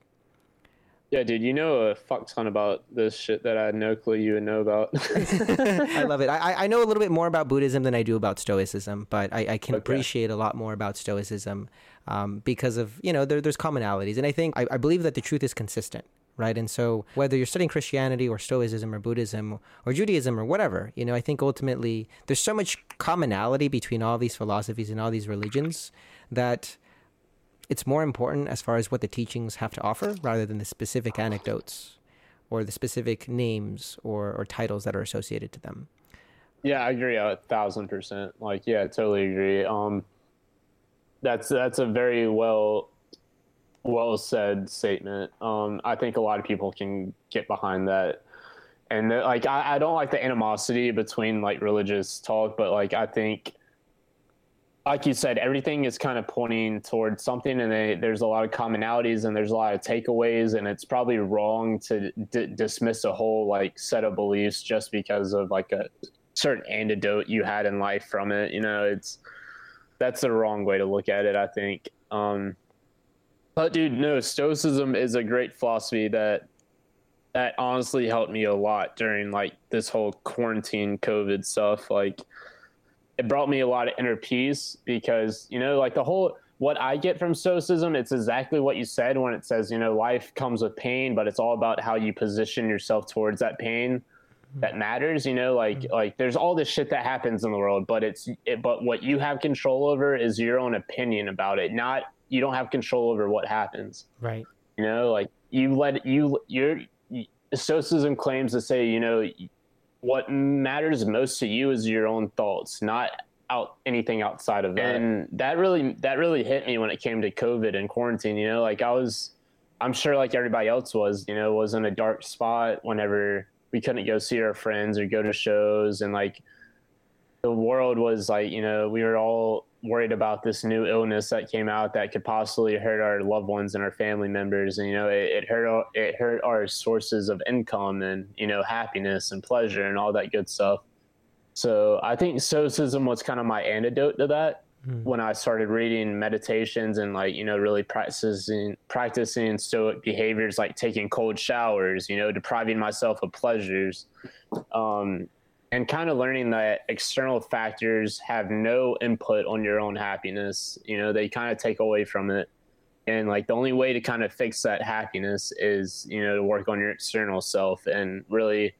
[SPEAKER 1] Yeah, dude, you know a fuck ton about this shit that I had no clue you would know about.
[SPEAKER 2] I love it. I, I know a little bit more about Buddhism than I do about Stoicism, but I, I can okay. appreciate a lot more about Stoicism um, because of, you know, there, there's commonalities. And I think, I, I believe that the truth is consistent, right? And so whether you're studying Christianity or Stoicism or Buddhism or Judaism or whatever, you know, I think ultimately there's so much commonality between all these philosophies and all these religions that it's more important as far as what the teachings have to offer rather than the specific anecdotes or the specific names or, or titles that are associated to them.
[SPEAKER 1] Yeah, I agree a thousand percent. Like, yeah, totally agree. Um, that's that's a very well well said statement. Um, I think a lot of people can get behind that. And like, I, I don't like the animosity between like religious talk, but like, I think like you said, everything is kind of pointing towards something, and they, there's a lot of commonalities and there's a lot of takeaways, and it's probably wrong to d- dismiss a whole like set of beliefs just because of like a certain antidote you had in life from it. You know, it's that's the wrong way to look at it. I think. Um, but dude, no, Stoicism is a great philosophy that that honestly helped me a lot during like this whole quarantine COVID stuff. Like it brought me a lot of inner peace because you know like the whole what i get from stoicism it's exactly what you said when it says you know life comes with pain but it's all about how you position yourself towards that pain that matters you know like mm-hmm. like there's all this shit that happens in the world but it's it, but what you have control over is your own opinion about it not you don't have control over what happens.
[SPEAKER 2] Right.
[SPEAKER 1] You know like you let you your stoicism claims to say you know what matters most to you is your own thoughts not out anything outside of that. And that really that really hit me when it came to covid and quarantine you know like i was i'm sure like everybody else was you know was in a dark spot whenever we couldn't go see our friends or go to shows. And like the world was like you know we were all worried about this new illness that came out that could possibly hurt our loved ones and our family members. And you know it, it hurt it hurt our sources of income and you know happiness and pleasure and all that good stuff. So i think stoicism was kind of my antidote to that mm. when i started reading meditations and like you know really practicing practicing stoic behaviors like taking cold showers you know depriving myself of pleasures. Um, and kind of learning that external factors have no input on your own happiness you know they kind of take away from it. And like the only way to kind of fix that happiness is you know to work on your external self and really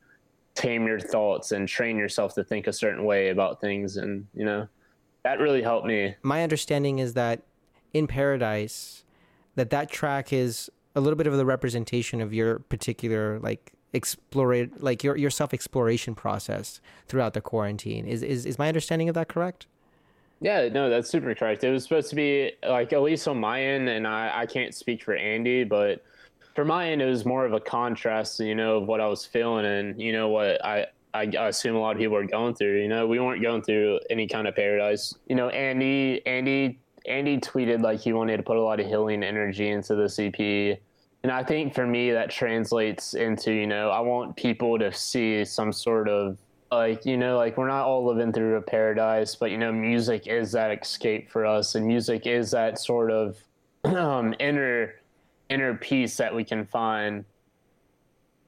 [SPEAKER 1] tame your thoughts and train yourself to think a certain way about things. And you know that really helped me.
[SPEAKER 2] My understanding is that in paradise that that track is a little bit of the representation of your particular like explore like your your self exploration process throughout the quarantine. Is is is my understanding of that correct?
[SPEAKER 1] Yeah, no, that's super correct. It was supposed to be like at least on my end, and I I can't speak for Andy, but for my end, it was more of a contrast, you know, of what I was feeling and you know what I I, assume a lot of people are going through. You know, we weren't going through any kind of paradise. You know, Andy, Andy, Andy tweeted like he wanted to put a lot of healing energy into the EP, and I think for me, that translates into, you know, I want people to see some sort of like, you know, like we're not all living through a paradise, but, you know, music is that escape for us. And music is that sort of um, inner, inner peace that we can find.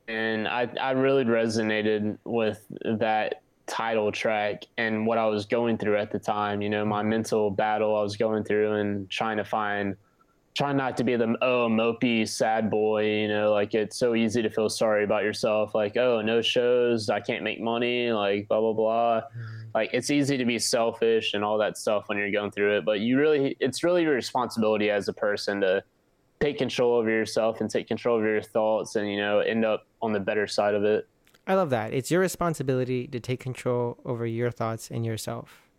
[SPEAKER 1] And I, I really resonated with that title track and what I was going through at the time, you know, my mental battle I was going through and trying to find try not to be the oh mopey sad boy you know like it's so easy to feel sorry about yourself like oh no shows i can't make money like blah blah blah. Mm-hmm. like it's easy to be selfish and all that stuff when you're going through it but you really it's really your responsibility as a person to take control over yourself and take control of your thoughts and you know end up on the better side of it.
[SPEAKER 2] I love that. It's your responsibility to take control over your thoughts and yourself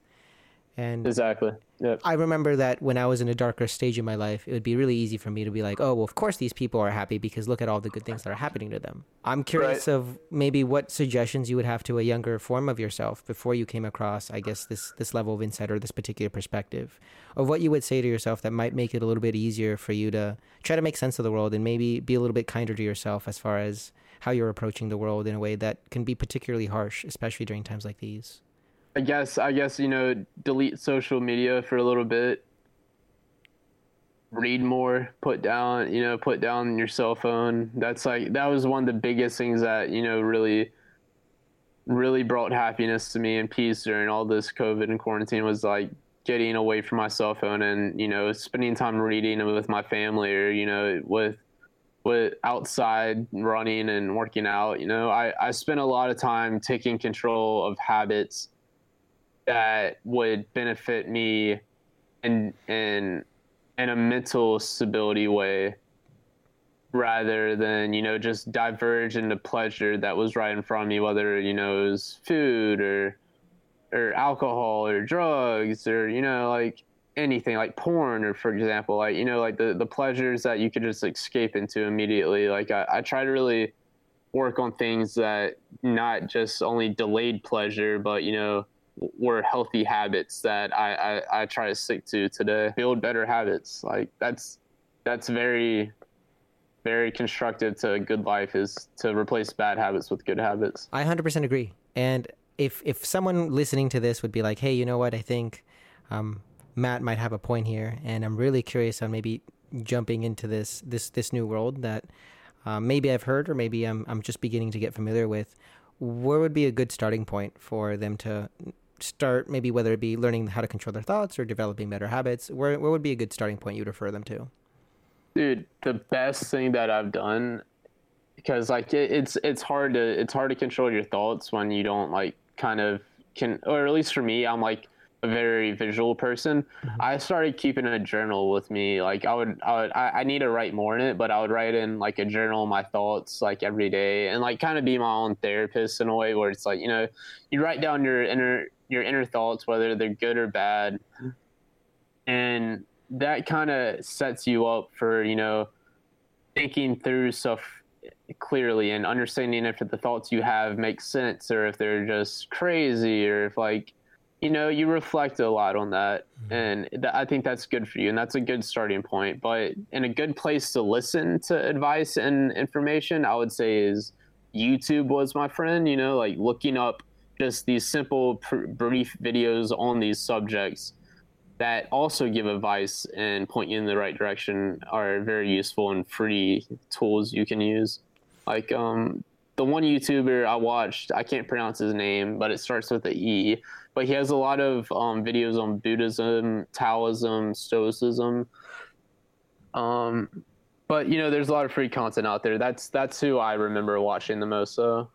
[SPEAKER 2] and
[SPEAKER 1] exactly. Yep.
[SPEAKER 2] I remember that when I was in a darker stage in my life, it would be really easy for me to be like, oh, well, of course these people are happy because look at all the good things that are happening to them. I'm curious right. of maybe what suggestions you would have to a younger form of yourself before you came across, I guess, this, this level of insight or this particular perspective of what you would say to yourself that might make it a little bit easier for you to try to make sense of the world and maybe be a little bit kinder to yourself as far as how you're approaching the world in a way that can be particularly harsh, especially during times like these.
[SPEAKER 1] I guess I guess you know delete social media for a little bit. Read more, put down, you know, put down your cell phone. That's like that was one of the biggest things that, you know, really really brought happiness to me and peace during all this COVID and quarantine was like getting away from my cell phone and, you know, spending time reading with my family or, you know, with with outside running and working out. You know, I, I spent a lot of time taking control of habits that would benefit me in in in a mental stability way rather than you know just diverge into pleasure that was right in front of me whether you know it was food or or alcohol or drugs or you know like anything like porn or for example like you know like the, the pleasures that you could just escape into immediately. Like I, I try to really work on things that not just only delayed pleasure but you know were healthy habits that I, I, I try to stick to today. Build better habits. Like that's that's very very constructive to a good life is to replace bad habits with good habits.
[SPEAKER 2] I 100% agree. And if if someone listening to this would be like, "Hey, you know what? I think um, Matt might have a point here, and I'm really curious on maybe jumping into this this this new world that uh, maybe I've heard or maybe I'm I'm just beginning to get familiar with." Where would be a good starting point for them to start maybe whether it be learning how to control their thoughts or developing better habits? Where, where would be a good starting point you'd refer them to?
[SPEAKER 1] Dude the best thing that i've done because like it, it's it's hard to it's hard to control your thoughts when you don't like kind of can or at least for me i'm like a very visual person mm-hmm. i started keeping a journal with me like i would i would I, I, need to write more in it but i would write in like a journal my thoughts like every day and like kind of be my own therapist in a way where it's like you know you write down your inner your inner thoughts whether they're good or bad and that kind of sets you up for you know thinking through stuff clearly and understanding if the thoughts you have make sense or if they're just crazy or if like you know you reflect a lot on that mm-hmm. and th- i think that's good for you and that's a good starting point but in a good place to listen to advice and information i would say is youtube was my friend you know like looking up just these simple pr- brief videos on these subjects that also give advice and point you in the right direction are very useful and free tools you can use. Like um, the one YouTuber I watched, I can't pronounce his name, but it starts with the E. But he has a lot of um, videos on Buddhism, Taoism, Stoicism. Um, but you know, there's a lot of free content out there. That's that's who I remember watching the most. So,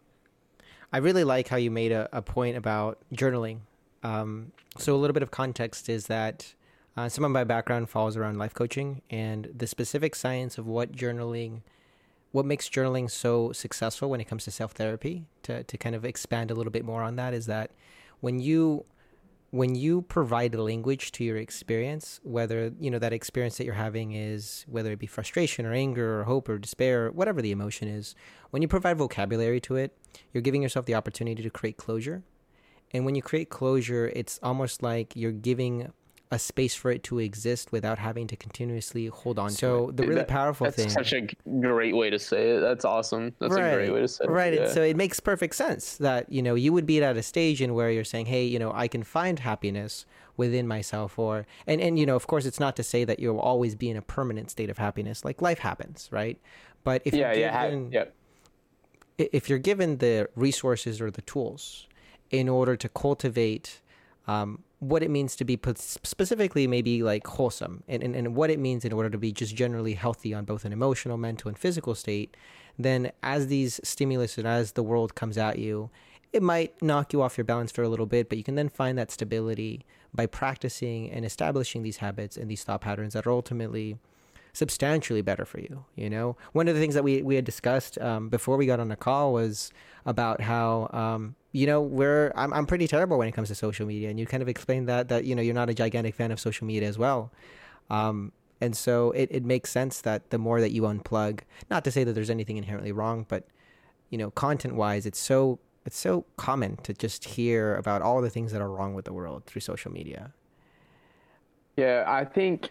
[SPEAKER 2] I really like how you made a, a point about journaling um, so a little bit of context is that uh, some of my background falls around life coaching and the specific science of what journaling, what makes journaling so successful when it comes to self therapy. To to kind of expand a little bit more on that is that when you when you provide a language to your experience, whether you know that experience that you're having is whether it be frustration or anger or hope or despair, or whatever the emotion is, when you provide vocabulary to it, you're giving yourself the opportunity to create closure. And when you create closure, it's almost like you're giving a space for it to exist without having to continuously hold on so to it. the really that, powerful
[SPEAKER 1] that's
[SPEAKER 2] thing.
[SPEAKER 1] That's such a great way to say it. That's awesome. That's right. a great way to say it.
[SPEAKER 2] Right.
[SPEAKER 1] Yeah.
[SPEAKER 2] so it makes perfect sense that, you know, you would be at a stage in where you're saying, hey, you know, I can find happiness within myself or and, and you know, of course it's not to say that you'll always be in a permanent state of happiness. Like life happens, right? But if
[SPEAKER 1] yeah, you're given, yeah,
[SPEAKER 2] yeah. if you're given the resources or the tools in order to cultivate um, what it means to be specifically maybe like wholesome and, and, and what it means in order to be just generally healthy on both an emotional, mental, and physical state, then as these stimulus and as the world comes at you, it might knock you off your balance for a little bit, but you can then find that stability by practicing and establishing these habits and these thought patterns that are ultimately substantially better for you. You know, one of the things that we we had discussed um, before we got on the call was about how um, you know we're I'm I'm pretty terrible when it comes to social media, and you kind of explained that that you know you're not a gigantic fan of social media as well. Um, and so it, it makes sense that the more that you unplug, not to say that there's anything inherently wrong, but you know, content wise, it's so it's so common to just hear about all the things that are wrong with the world through social media.
[SPEAKER 1] Yeah, I think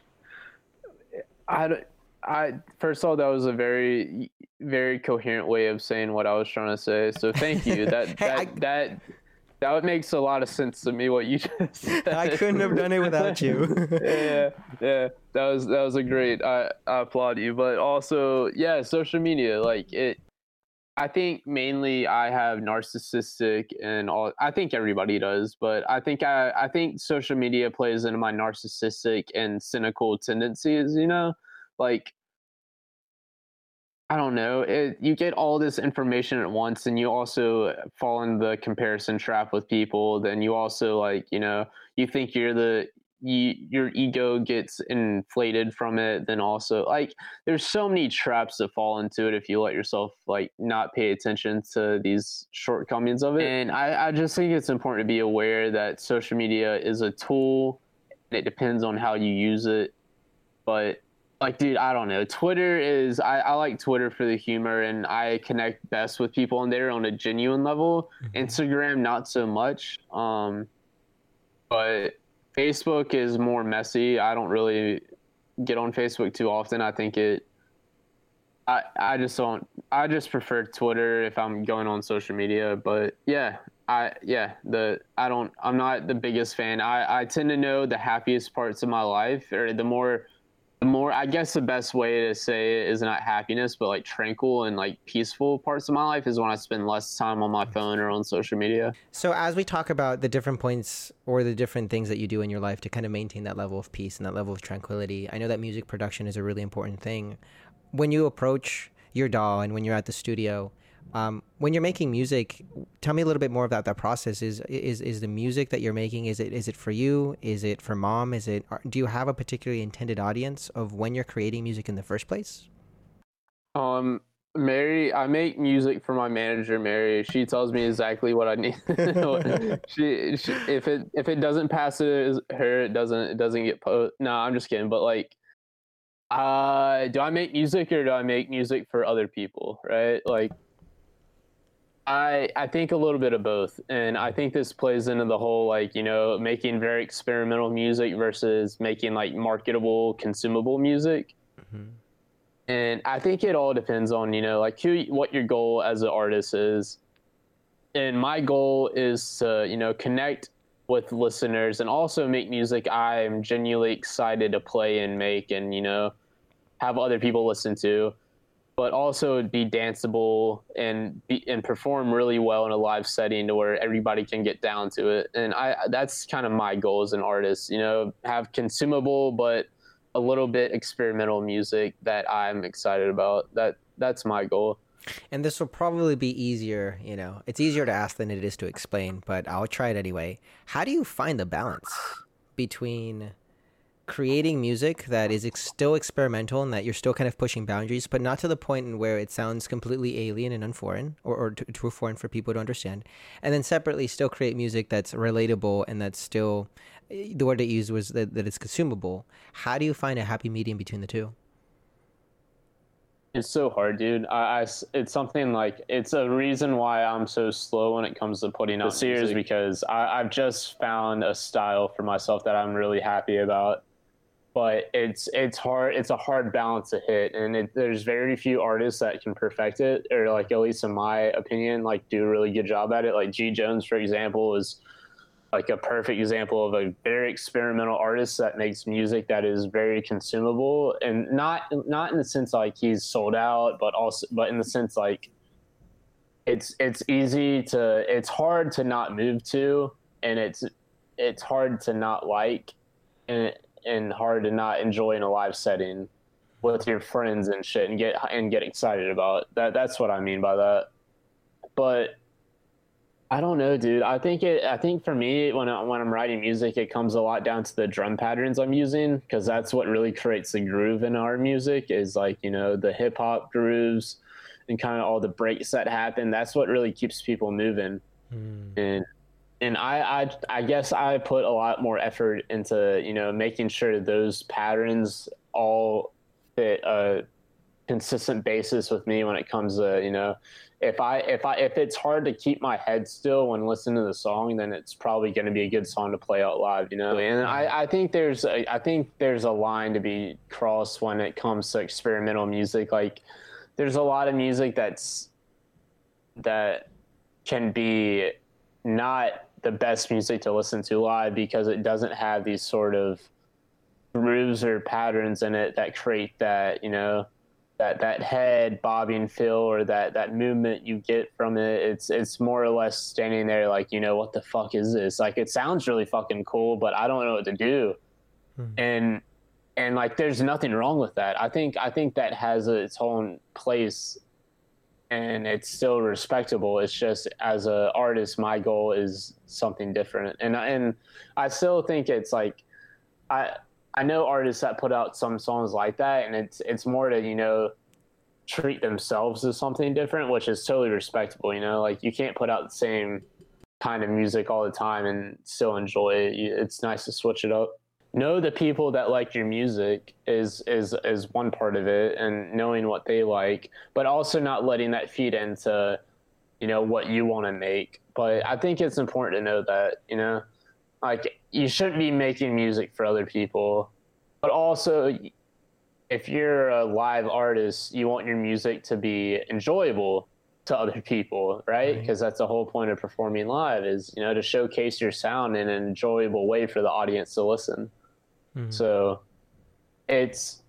[SPEAKER 1] I, I first of all, that was a very, very coherent way of saying what I was trying to say. So thank you. That hey, that I, that that makes a lot of sense to me. What you just said.
[SPEAKER 2] I couldn't have done it without you.
[SPEAKER 1] yeah, yeah, that was that was a great. I, I applaud you. But also, yeah, social media, like it. I think mainly I have narcissistic and all. I think everybody does, but I think I I think social media plays into my narcissistic and cynical tendencies. You know, like I don't know. It, you get all this information at once, and you also fall in the comparison trap with people. Then you also like you know you think you're the you, your ego gets inflated from it then also like there's so many traps that fall into it if you let yourself like not pay attention to these shortcomings of it. And i, I just think it's important to be aware that social media is a tool and it depends on how you use it. But like dude i don't know. Twitter is I, I like twitter for the humor and i connect best with people on there on a genuine level. Mm-hmm. instagram not so much um but Facebook is more messy. I don't really get on Facebook too often. I think it. I I just don't. I just prefer Twitter if I'm going on social media. But yeah, I yeah the I don't. I'm not the biggest fan. I I tend to know the happiest parts of my life or the more more i guess the best way to say it is not happiness but like tranquil and like peaceful parts of my life is when i spend less time on my phone or on social media
[SPEAKER 2] so as we talk about the different points or the different things that you do in your life to kind of maintain that level of peace and that level of tranquility i know that music production is a really important thing when you approach your DAW and when you're at the studio. Um, when you're making music, tell me a little bit more about that process. Is is is the music that you're making? Is it is it for you? Is it for mom? Is it? Do you have a particularly intended audience of when you're creating music in the first place?
[SPEAKER 1] Um, Mary, I make music for my manager, Mary. She tells me exactly what I need. she, she, if it if it doesn't pass it her, it doesn't it doesn't get po. No, I'm just kidding. But like, uh, do I make music or do I make music for other people? Right? Like, I I think a little bit of both, and I think this plays into the whole like you know making very experimental music versus making like marketable, consumable music. Mm-hmm. And I think it all depends on you know like who what your goal as an artist is. And my goal is to you know connect with listeners and also make music I am genuinely excited to play and make and you know have other people listen to but also be danceable and be and perform really well in a live setting to where everybody can get down to it. And I that's kind of my goal as an artist, you know, have consumable but a little bit experimental music that I'm excited about. That that's my goal.
[SPEAKER 2] And this will probably be easier, you know. It's easier to ask than it is to explain, but I'll try it anyway. How do you find the balance between creating music that is ex- still experimental and that you're still kind of pushing boundaries, but not to the point in where it sounds completely alien and unforeign or, or too, too foreign for people to understand. And then separately, still create music that's relatable and that's still eh, the word it used was that, that it's consumable. How do you find a happy medium between the two?
[SPEAKER 1] It's so hard, dude. I, I, it's something like it's a reason why I'm so slow when it comes to putting out series because I, I've just found a style for myself that I'm really happy about but it's it's hard it's a hard balance to hit and it, there's very few artists that can perfect it or like at least in my opinion like do a really good job at it. Like g jones for example is like a perfect example of a very experimental artist that makes music that is very consumable and not not in the sense like he's sold out but also but in the sense like it's it's easy to it's hard to not move to and it's it's hard to not like and and hard to not enjoy in a live setting with your friends and shit and get and get excited about. That that's what i mean by that. But i don't know dude. I think it i think for me when, I, when i'm writing music it comes a lot down to the drum patterns i'm using because that's what really creates the groove in our music is like you know the hip-hop grooves and kind of all the breaks that happen. That's what really keeps people moving. Mm. and and I, I I guess I put a lot more effort into you know making sure those patterns all fit a consistent basis with me when it comes to you know if I if I if it's hard to keep my head still when listening to the song, then it's probably going to be a good song to play out live, you know. And I, I think there's a, I think there's a line to be crossed when it comes to experimental music. Like there's a lot of music that's that can be not the best music to listen to live because it doesn't have these sort of grooves or patterns in it that create that you know that that head bobbing feel or that that movement you get from it. It's it's more or less standing there like you know what the fuck is this? Like it sounds really fucking cool but i don't know what to do. Hmm. and and like there's nothing wrong with that. I think i think that has its own place and it's still respectable. It's just as an artist, my goal is something different, and and I still think it's like I I know artists that put out some songs like that, and it's it's more to you know treat themselves as something different, which is totally respectable. You know, like you can't put out the same kind of music all the time and still enjoy it. It's nice to switch it up know the people that like your music is is is one part of it and knowing what they like but also not letting that feed into you know what you want to make. But i think it's important to know that you know like you shouldn't be making music for other people but also if you're a live artist you want your music to be enjoyable to other people right? Because right. that's the whole point of performing live is you know to showcase your sound in an enjoyable way for the audience to listen Mm-hmm. So it's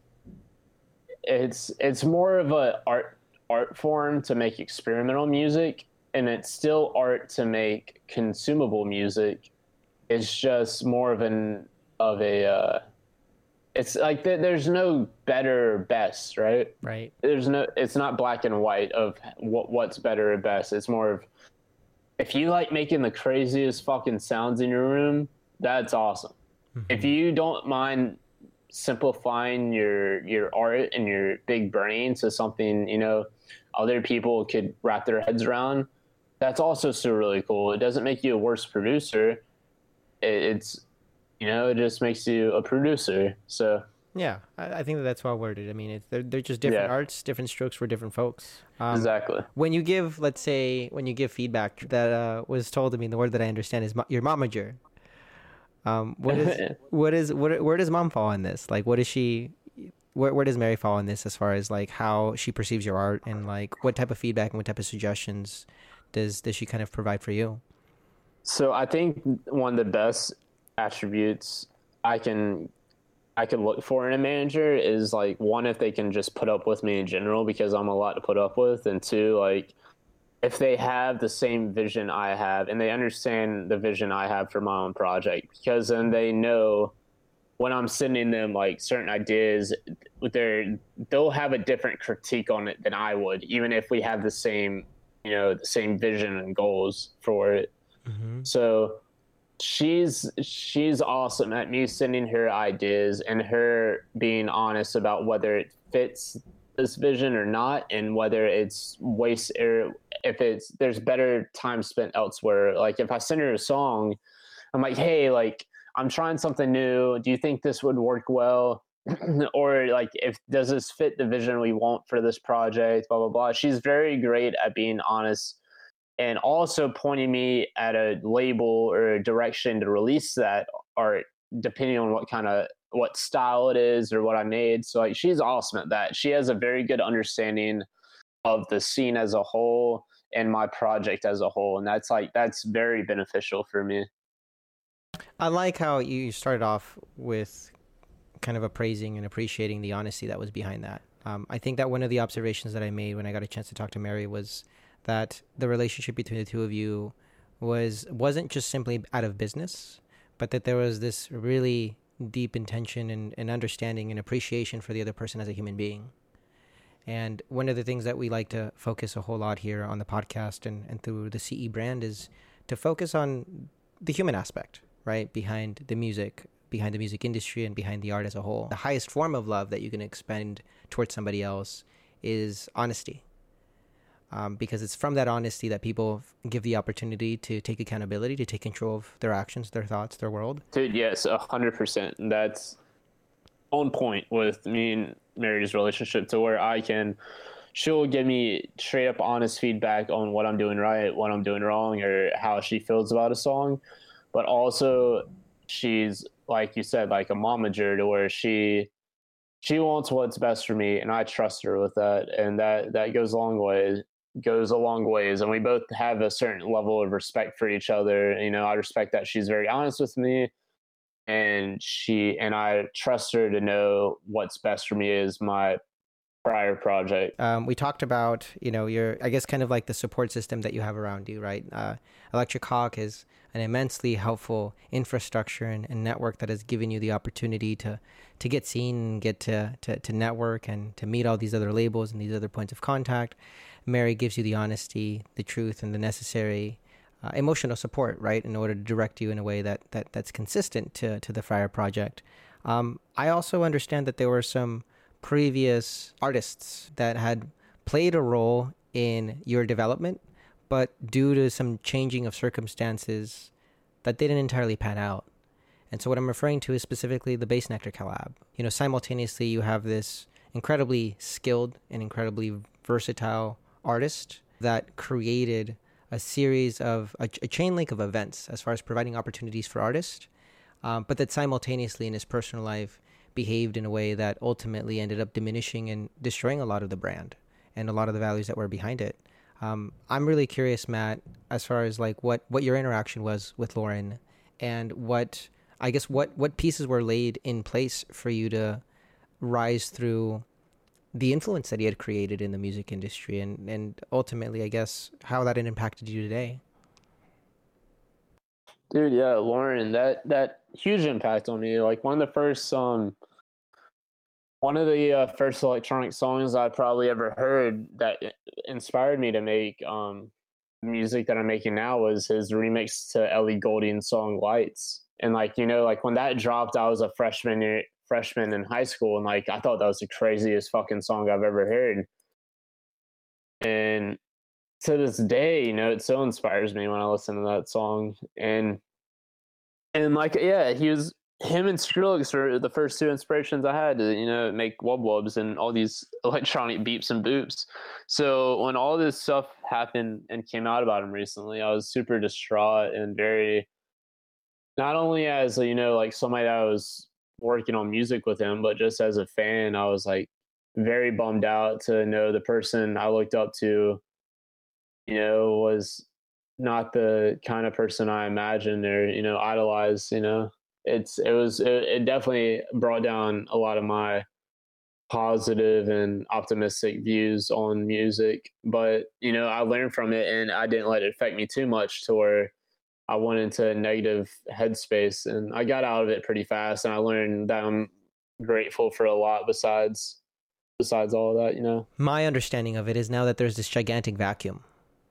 [SPEAKER 1] it's it's more of a art art form to make experimental music and it's still art to make consumable music it's just more of an of a uh, it's like there's no better or best, right?
[SPEAKER 2] Right.
[SPEAKER 1] There's no. It's not black and white of what what's better or best. It's more of if you like making the craziest fucking sounds in your room, that's awesome. Mm-hmm. If you don't mind simplifying your your art and your big brain to something you know other people could wrap their heads around, that's also still really cool. It doesn't make you a worse producer. It's you know, it just makes you a producer. So
[SPEAKER 2] yeah, I, think that that's well worded. I mean, it's they're, they're just different yeah. arts, different strokes for different folks.
[SPEAKER 1] Um, exactly.
[SPEAKER 2] When you give, let's say, when you give feedback that uh, was told to me, the word that I understand is mo- your momager. Um, what is what is what where does mom fall in this? Like, what is she? Where where does Mary fall in this as far as like how she perceives your art and like what type of feedback and what type of suggestions does does she kind of provide for you?
[SPEAKER 1] So I think one of the best attributes I can I can look for in a manager is like one if they can just put up with me in general because I'm a lot to put up with, and two like if they have the same vision I have and they understand the vision I have for my own project because then they know when I'm sending them like certain ideas, they they'll have a different critique on it than I would, even if we have the same, you know, the same vision and goals for it. Mm-hmm. So she's she's awesome at me sending her ideas and her being honest about whether it fits this vision or not and whether it's waste or if it's there's better time spent elsewhere. Like if i send her a song i'm like hey like i'm trying something new. Do you think this would work well? Or like if does this fit the vision we want for this project blah blah blah. She's very great at being honest and also pointing me at a label or a direction to release that art depending on what kind of what style it is or what I made. So like she's awesome at that. She has a very good understanding of the scene as a whole and my project as a whole and that's like that's very beneficial for me.
[SPEAKER 2] I like how you started off with kind of appraising and appreciating the honesty that was behind that. Um, I think that one of the observations that I made when I got a chance to talk to Mary was that the relationship between the two of you was wasn't just simply out of business, but that there was this really deep intention and, and understanding and appreciation for the other person as a human being. And one of the things that we like to focus a whole lot here on the podcast and, and through the CE brand is to focus on the human aspect, right? Behind the music, behind the music industry, and behind the art as a whole. The highest form of love that you can expend towards somebody else is honesty um, because it's from that honesty that people give the opportunity to take accountability, to take control of their actions, their thoughts, their world.
[SPEAKER 1] Dude, yes, hundred percent. That's on point with me and Mary's relationship to where I can. She'll give me straight up honest feedback on what I'm doing right, what I'm doing wrong, or how she feels about a song. But also, she's like you said, like a momager to where she she wants what's best for me, and I trust her with that, and that that goes a long way goes a long ways and we both have a certain level of respect for each other you know i respect that she's very honest with me and she and i trust her to know what's best for me is my Friar project.
[SPEAKER 2] Um, we talked about you know your i guess kind of like the support system that you have around you right? Uh, electric hawk is an immensely helpful infrastructure and, and, network that has given you the opportunity to to get seen and get to, to to network and to meet all these other labels and these other points of contact. Mary gives you the honesty, the truth, and the necessary uh, emotional support, right, in order to direct you in a way that, that that's consistent to, to the Friar Project. Um, I also understand that there were some previous artists that had played a role in your development, but due to some changing of circumstances, that didn't entirely pan out. And so, what I'm referring to is specifically the Bassnectar collab. You know, simultaneously, you have this incredibly skilled and incredibly versatile artist that created a series of a, a, chain link of events as far as providing opportunities for artists, um, but that simultaneously in his personal life behaved in a way that ultimately ended up diminishing and destroying a lot of the brand and a lot of the values that were behind it. Um, I'm really curious, Matt, as far as like what what your interaction was with Lorin, and what I guess what what pieces were laid in place for you to rise through the influence that he had created in the music industry and, and ultimately, I guess, how that impacted you today.
[SPEAKER 1] Dude, yeah, Lorin, that that huge impact on me. Like one of the first um one of the uh, first electronic songs I probably ever heard that inspired me to make um, music that I'm making now was his remix to Ellie Goulding's song "Lights." And like you know, like when that dropped, I was a freshman year, freshman in high school, and like I thought that was the craziest fucking song I've ever heard. And to this day, you know, it so inspires me when I listen to that song. And and like yeah, he was him and Skrillex are the first two inspirations I had to, you know, make wub wubs and all these electronic beeps and boops. So when all this stuff happened and came out about him recently, I was super distraught and very not only as you know, like somebody that was working on music with him, but just as a fan, I was like very bummed out to know the person I looked up to, you know, was not the kind of person I imagined or, you know, idolized, you know. It's it was it, it definitely brought down a lot of my positive and optimistic views on music. But, you know, I learned from it and I didn't let it affect me too much to where I went into a negative headspace and I got out of it pretty fast and I learned that I'm grateful for a lot besides besides all of that, you know.
[SPEAKER 2] My understanding of it is now that there's this gigantic vacuum.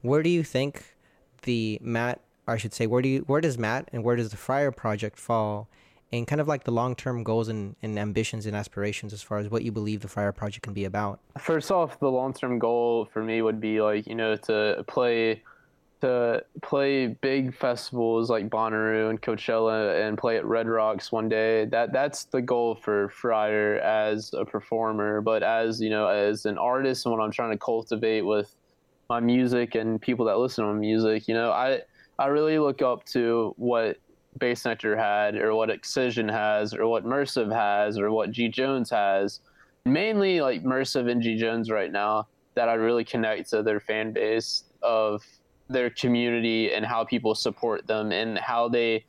[SPEAKER 2] Where do you think the Matt I should say where do you where does Matt and where does the Friar project fall in kind of like the long term goals and, and ambitions and aspirations as far as what you believe the Friar project can be about?
[SPEAKER 1] First off, the long term goal for me would be like, you know, to play to play big festivals like Bonnaroo and Coachella and play at Red Rocks one day. That that's the goal for Friar as a performer, but as you know, as an artist and what I'm trying to cultivate with my music and people that listen to my music, you know, I I really look up to what Bassnectar had or what Excision has or what Mersive has or what G Jones has. Mainly like Mersive and G Jones right now that I really connect to their fan base of their community and how people support them and how they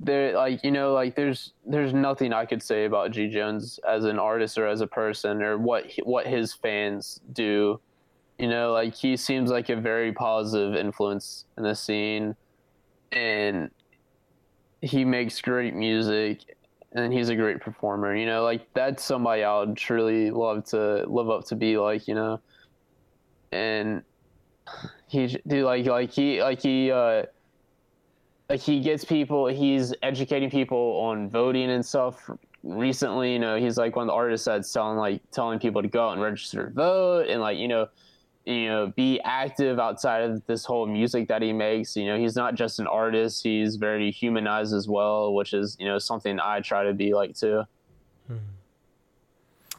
[SPEAKER 1] they're like you know like there's there's nothing I could say about G Jones as an artist or as a person or what what his fans do. You know, like he seems like a very positive influence in the scene, and he makes great music, and he's a great performer. You know, like that's somebody I would truly love to live up to be like. You know, and he do like like he like he uh like he gets people he's educating people on voting and stuff recently you know he's like one of the artists that's telling like telling people to go out and register to vote and like you know you know be active outside of this whole music that he makes you know he's not just an artist he's very humanized as well which is you know something i try to be like too hmm.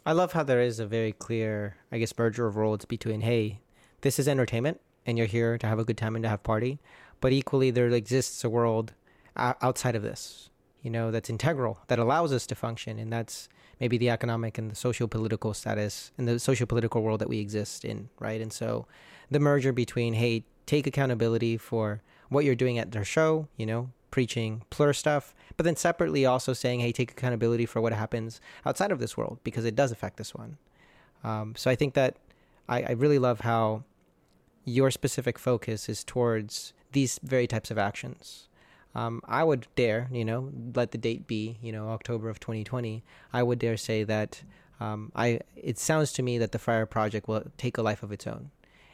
[SPEAKER 2] i love how there is a very clear i guess merger of roles between hey this is entertainment and you're here to have a good time and to have party. But equally, there exists a world outside of this, you know, that's integral, that allows us to function. And that's maybe the economic and the social political status and the social political world that we exist in, right? And so the merger between, hey, take accountability for what you're doing at their show, you know, preaching plur stuff, but then separately also saying, hey, take accountability for what happens outside of this world because it does affect this one. Um, so I think that I, I really love how your specific focus is towards these very types of actions. Um, I would dare, you know, let the date be, you know, October of 2020. I would dare say that um, I. It sounds to me that the Friar Project will take a life of its own.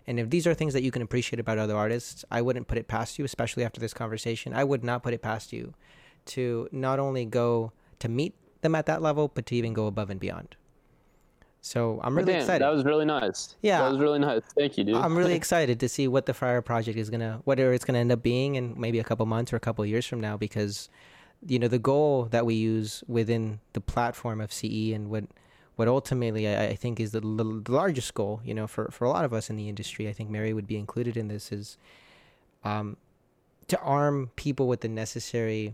[SPEAKER 2] And if these are things that you can appreciate about other artists, I wouldn't put it past you, especially after this conversation. I would not put it past you to not only go to meet them at that level, but to even go above and beyond. So I'm really Damn, excited.
[SPEAKER 1] That was really nice. Yeah, that was really nice. Thank you, dude.
[SPEAKER 2] I'm really excited to see what the Friar Project is gonna, whether it's gonna end up being in maybe a couple months or a couple years from now, because you know the goal that we use within the platform of CE and what what ultimately I, I think is the, the, largest goal, you know, for for a lot of us in the industry. I think Mary would be included in this is um, to arm people with the necessary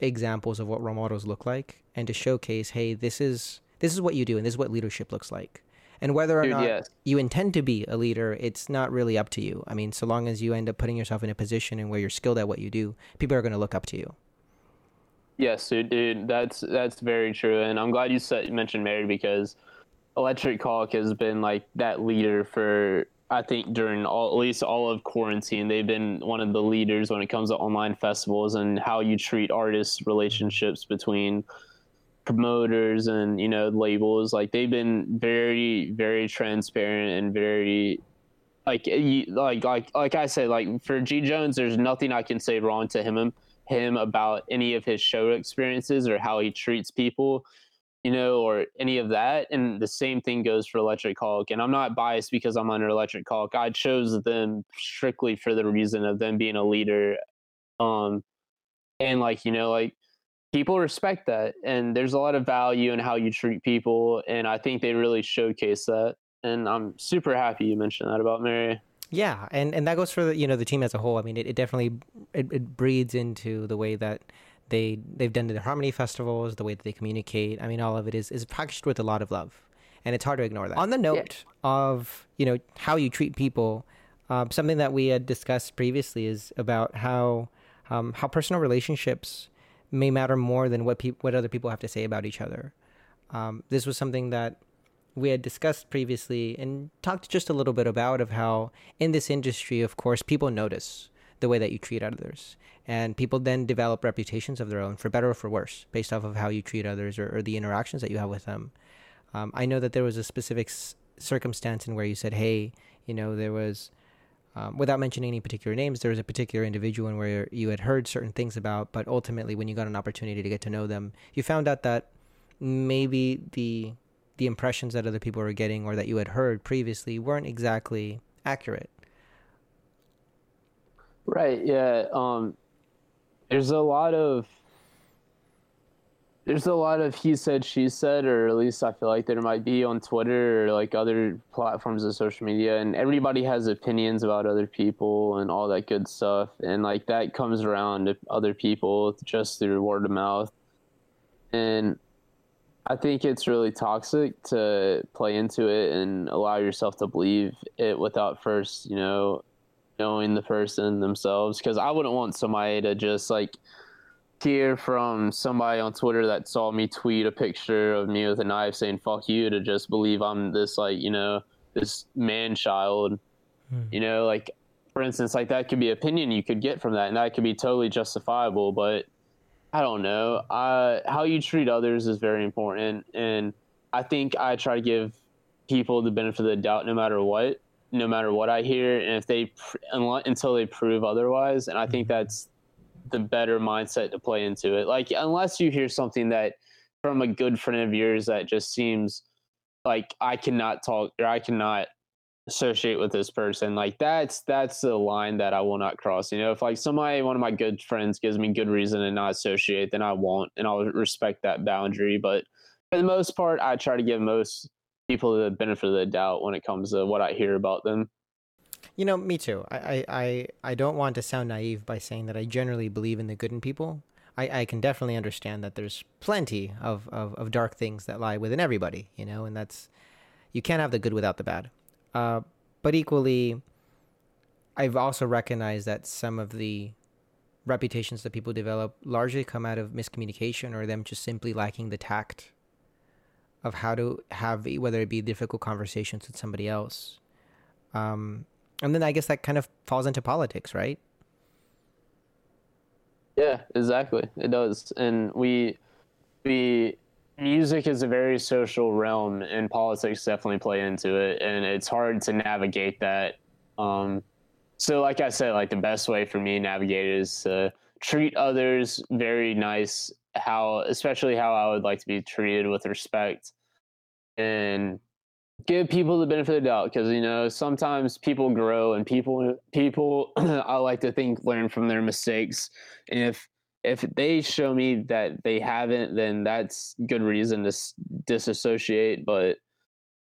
[SPEAKER 2] examples of what role models look like and to showcase, hey, this is this is what you do and this is what leadership looks like. And whether or Dude, not yes. you intend to be a leader it's not really up to you. I mean so long as you end up putting yourself in a position and where you're skilled at what you do people are going to look up to you.
[SPEAKER 1] Yes dude, dude that's that's very true and i'm glad you said mentioned mary because electric hawk has been like that leader for i think during all at least all of quarantine. They've been one of the leaders when it comes to online festivals and how you treat artists relationships between promoters and you know labels like they've been very very transparent and very like like like like I said like for G Jones there's nothing I can say wrong to him him about any of his show experiences or how he treats people you know or any of that and the same thing goes for Electric Hawk and I'm not biased because I'm under Electric Hawk I chose them strictly for the reason of them being a leader um and like you know like people respect that and there's a lot of value in how you treat people and i think they really showcase that and i'm super happy you mentioned that about mary.
[SPEAKER 2] Yeah and and that goes for the you know the team as a whole. I mean it, it definitely it, it breeds into the way that they they've done the harmony festivals the way that they communicate. I mean all of it is is packaged with a lot of love and it's hard to ignore that. On the note yeah. of you know how you treat people um, something that we had discussed previously is about how um, how personal relationships may matter more than what pe- what other people have to say about each other. Um, this was something that we had discussed previously and talked just a little bit about of how in this industry, of course, people notice the way that you treat others, and people then develop reputations of their own, for better or for worse, based off of how you treat others or, or the interactions that you have with them. Um, I know that there was a specific s- circumstance in where you said, "Hey, you know, there was." Um, without mentioning any particular names, there was a particular individual in where you had heard certain things about, but ultimately, when you got an opportunity to get to know them, you found out that maybe the the impressions that other people were getting or that you had heard previously weren't exactly accurate.
[SPEAKER 1] Right. Yeah. Um, there's a lot of there's a lot of he said she said or at least i feel like there might be on twitter or like other platforms of social media and everybody has opinions about other people and all that good stuff and like that comes around to other people just through word of mouth. And i think it's really toxic to play into it and allow yourself to believe it without first you know knowing the person themselves because i wouldn't want somebody to just like hear from somebody on Twitter that saw me tweet a picture of me with a knife saying "fuck you" to just believe I'm this like you know this man child. Hmm. You know, like for instance, like that could be opinion you could get from that, and that could be totally justifiable. But I don't know. Uh, how you treat others is very important, and I think I try to give people the benefit of the doubt, no matter what, no matter what I hear, and if they until they prove otherwise. And I think hmm. that's the better mindset to play into it. Like unless you hear something that from a good friend of yours that just seems like I cannot talk or I cannot associate with this person. Like that's that's the line that I will not cross. You know, if like somebody one of my good friends gives me good reason to not associate, then I won't and I'll respect that boundary. But for the most part, I try to give most people the benefit of the doubt when it comes to what I hear about them.
[SPEAKER 2] You know, me too. I, I, I don't want to sound naive by saying that I generally believe in the good in people. I, I can definitely understand that there's plenty of, of, of dark things that lie within everybody, you know, and that's, you can't have the good without the bad. Uh, but equally, I've also recognized that some of the reputations that people develop largely come out of miscommunication or them just simply lacking the tact of how to have, whether it be difficult conversations with somebody else. Um, and then I guess that kind of falls into politics, right?
[SPEAKER 1] Yeah, exactly. It does. And we we music is a very social realm and politics definitely play into it and it's hard to navigate that um so like i said like the best way for me to navigate is to treat others very nice how especially how i would like to be treated with respect and give people the benefit of the doubt because you know sometimes people grow and people people I like to think learn from their mistakes. And if if they show me that they haven't then that's good reason to disassociate. But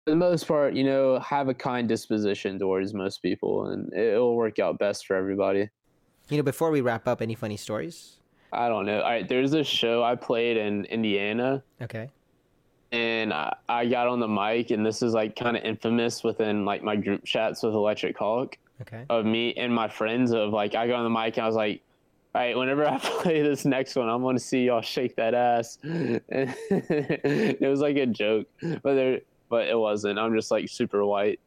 [SPEAKER 1] for the most part you know have a kind disposition towards most people and it'll work out best for everybody.
[SPEAKER 2] You know before we wrap up any funny stories?
[SPEAKER 1] I don't know. All right there's a show I played in Indiana.
[SPEAKER 2] Okay
[SPEAKER 1] and I, I got on the mic, and this is like kind of infamous within like my group chats with Electric Hawk.
[SPEAKER 2] Okay.
[SPEAKER 1] Of me and my friends of like I got on the mic and I was like, all right, whenever I play this next one, I'm gonna see y'all shake that ass. And it was like a joke, but there, but it wasn't. I'm just like super white,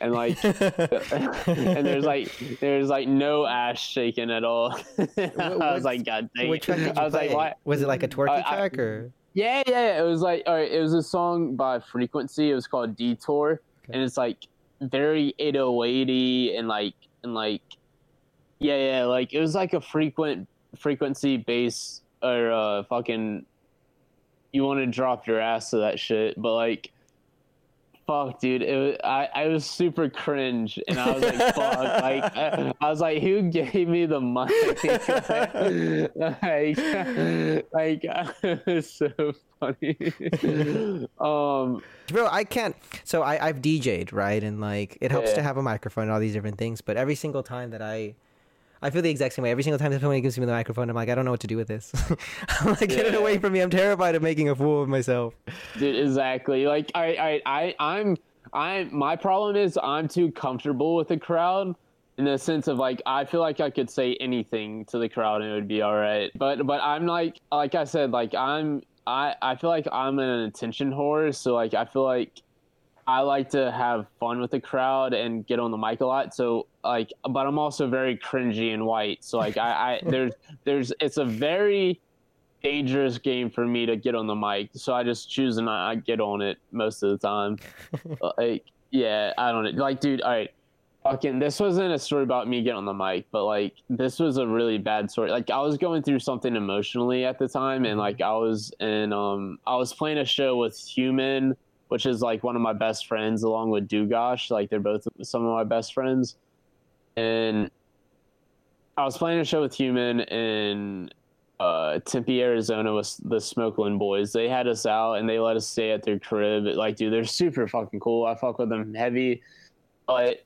[SPEAKER 1] and like, and there's like there's like no ass shaking at all. I was like, God dang!
[SPEAKER 2] Which track did you I was play? like, why? Was it like a twerky uh, track or?
[SPEAKER 1] Yeah, yeah. It was like all right, it was a song by Frequency. It was called Detour,
[SPEAKER 2] Okay.
[SPEAKER 1] and it's like very 808 and like and like yeah, yeah. Like it was like a frequent frequency bass or uh fucking. You want to drop your ass to that shit, but like. Fuck, dude! It was, I I was super cringe, and I was like, "Fuck!" Like I, I was like, "Who gave me the mic?" like, like it was so funny. um,
[SPEAKER 2] Bro, I can't. So I, I've DJ'd, right? And like, it helps to have a microphone and all these different things. But every single time that I, I feel the exact same way. Every single time that somebody gives me the microphone, I'm like, I don't know what to do with this. I'm like, get it away from me. I'm terrified of making a fool of myself.
[SPEAKER 1] dude, exactly. Like I, I, I, I'm, I'm. My problem is I'm too comfortable with the crowd. In the sense of like, I feel like I could say anything to the crowd and it would be all right. But, but I'm like, like I said, like I'm, I, I feel like I'm an attention whore. So like, I feel like I like to have fun with the crowd and get on the mic a lot. So like, but I'm also very cringy and white. So like, I, I there's there's it's a very dangerous game for me to get on the mic. So I just choose to I get on it most of the time. like, yeah, I don't know. Like, dude, all right. Fucking, this wasn't a story about me getting on the mic, but like, this was a really bad story. Like, I was going through something emotionally at the time, and like, I was in, um, I was playing a show with Human, which is like one of my best friends, along with Dugosh. Like, they're both some of my best friends. And I was playing a show with Human in uh, Tempe, Arizona, with the Smoakland boys. They had us out and they let us stay at their crib. Like, dude, they're super fucking cool. I fuck with them heavy. But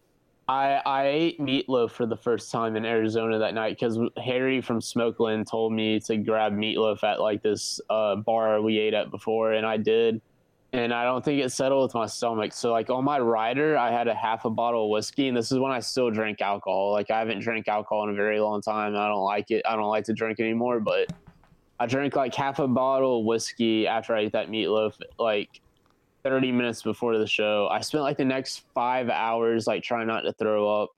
[SPEAKER 1] I I ate meatloaf for the first time in Arizona that night because Harry from Smoakland told me to grab meatloaf at like this uh, bar we ate at before, and I did. And I don't think it settled with my stomach. So like on my rider, I had a half a bottle of whiskey, and this is when I still drink alcohol. Like I haven't drank alcohol in a very long time. I don't like it. I don't like to drink anymore. But I drank like half a bottle of whiskey after I ate that meatloaf. Like 30 minutes before the show. I spent like the next five hours like trying not to throw up.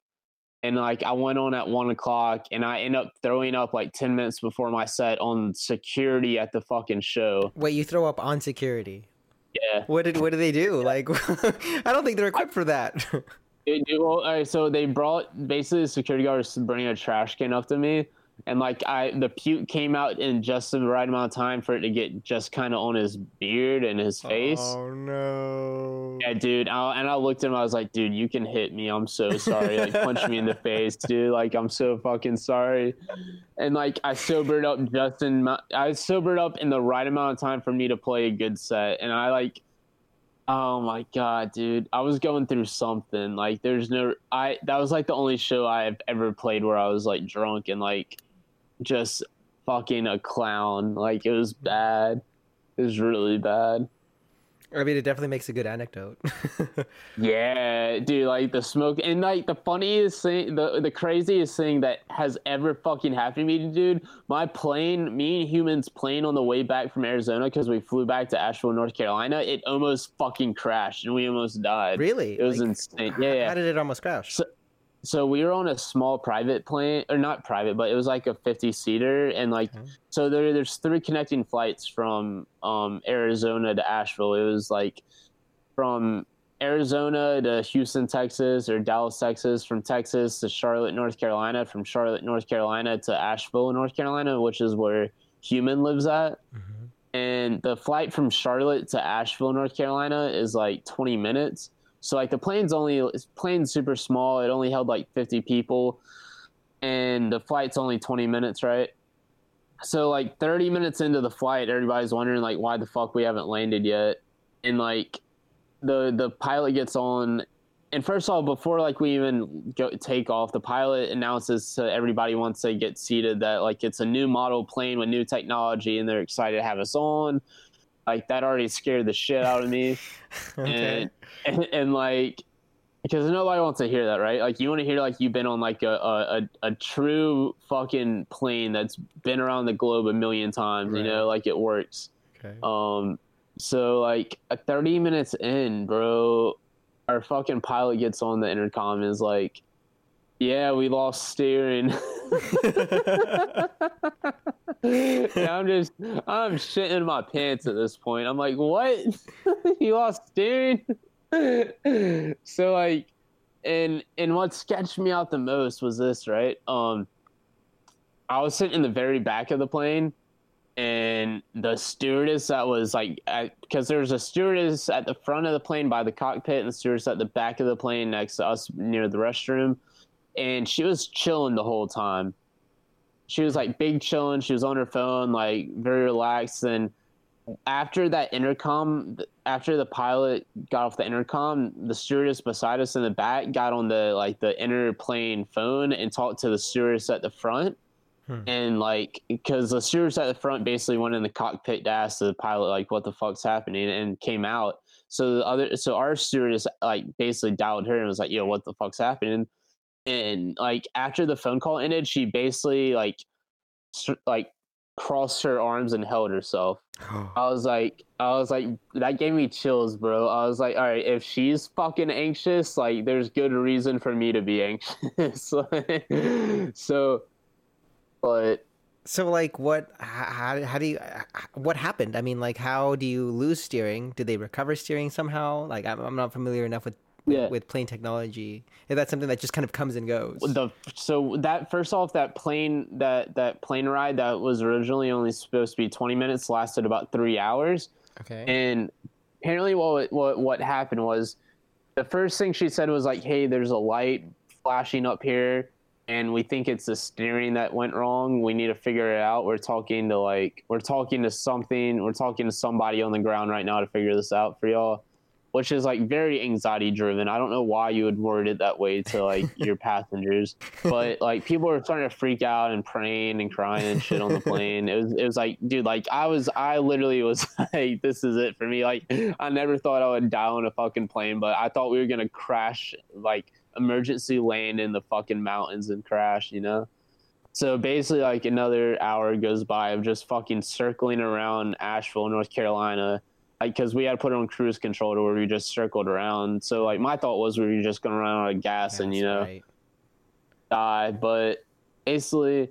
[SPEAKER 1] And like I went on at one o'clock and I end up throwing up like 10 minutes before my set on security at the fucking show.
[SPEAKER 2] Wait, you throw up on security?
[SPEAKER 1] Yeah.
[SPEAKER 2] What did what did they do? Like, I don't think they're equipped for that.
[SPEAKER 1] It, well, all right, so they brought basically the security guards bringing a trash can up to me. And like I, the puke came out in just the right amount of time for it to get just kind of on his beard and his face.
[SPEAKER 2] Oh no.
[SPEAKER 1] Yeah, dude. I, and I looked at him. I was like, dude, you can hit me. I'm so sorry. Like, punch me in the face, dude. Like, I'm so fucking sorry. And like, I sobered up just in. My, I sobered up in the right amount of time for me to play a good set. And I like, oh my god, dude. I was going through something. Like, there's no. I that was like the only show I've ever played where I was like drunk and like, just fucking a clown. Like, it was bad. It was really bad.
[SPEAKER 2] I mean, it definitely makes a good anecdote.
[SPEAKER 1] Yeah, dude, like the smoke and like the funniest thing, the the craziest thing that has ever fucking happened to me, dude. My plane, me and humans plane on the way back from Arizona because we flew back to Asheville, North Carolina. It almost fucking crashed and we almost died.
[SPEAKER 2] really?
[SPEAKER 1] It was
[SPEAKER 2] Like,
[SPEAKER 1] insane. Yeah, yeah.
[SPEAKER 2] How did it almost crash?
[SPEAKER 1] So- so we were on a small private plane or not private but it was like a 50 seater and like
[SPEAKER 2] Okay.
[SPEAKER 1] so there there's three connecting flights from um arizona to asheville it was like from arizona to houston texas or dallas texas from texas to charlotte north carolina from charlotte north carolina to asheville north carolina which is where human lives at
[SPEAKER 2] Mhm.
[SPEAKER 1] and the flight from Charlotte to Asheville, North Carolina, is like 20 minutes. So like the plane's only plane's super small. It only held like 50 people, and the flight's only 20 minutes, right? So like 30 minutes into the flight, everybody's wondering like why the fuck we haven't landed yet, and like the the pilot gets on. And first of all, before like we even go take off, the pilot announces to everybody once they get seated that like it's a new model plane with new technology, and they're excited to have us on. Like that already scared the shit out of me,
[SPEAKER 2] okay.
[SPEAKER 1] and, and and like because nobody wants to hear that, right? Like you want to hear like you've been on like a a, a, true fucking plane that's been around the globe a million times,
[SPEAKER 2] Right.
[SPEAKER 1] you know, like it works.
[SPEAKER 2] Okay.
[SPEAKER 1] Um, so like a 30 minutes in, bro, our fucking pilot gets on the intercom and is like, Yeah, we lost steering. I'm just, I'm shitting in my pants at this point. I'm like, what? you lost steering? so like, and and what sketched me out the most was this, right? Um, I was sitting in the very back of the plane, and the stewardess that was like, because there was a stewardess at the front of the plane by the cockpit, and the stewardess at the back of the plane next to us near the restroom and she was chilling the whole time. She was like big chilling. She was on her phone, like very relaxed. And after that intercom, after the pilot got off the intercom, the stewardess beside us in the back got on the like the interplane phone and talked to the stewardess at the front. Hmm. And like, because the stewardess at the front basically went in the cockpit to ask the pilot like, "What the fuck's happening?" and came out. So the other, so our stewardess like basically dialed her and was like, "Yo, what the fuck's happening?" And like after the phone call ended she basically like like crossed her arms and held herself. I was like i was like that gave me chills bro. I was like all right if she's fucking anxious like there's good reason for me to be anxious. So but
[SPEAKER 2] so like what how, how do you what happened? I mean like how do you lose steering? Did they recover steering somehow? Like i'm, I'm not familiar enough with yeah. with plane technology. If that's something that just kind of comes and goes.
[SPEAKER 1] The so that first off, that plane that that plane ride that was originally only supposed to be twenty minutes lasted about three hours.
[SPEAKER 2] Okay.
[SPEAKER 1] And apparently, what what what happened was, the first thing she said was like, "Hey, there's a light flashing up here." And we think it's the steering that went wrong. We need to figure it out. We're talking to like we're talking to something. We're talking to somebody on the ground right now to figure this out for y'all which is like very anxiety driven. I don't know why you would word it that way to like your passengers, but like people were starting to freak out and praying and crying and shit on the plane. It was it was like, dude, like I was I literally was like, this is it for me. Like I never thought I would die on a fucking plane, but I thought we were gonna crash like emergency land in the fucking mountains and crash, you know? So basically, like another hour goes by of just fucking circling around Asheville, North Carolina, because we had to put it on cruise control to where we just circled around. So like my thought was we were just gonna run out of gas That's and you know right. die. But basically,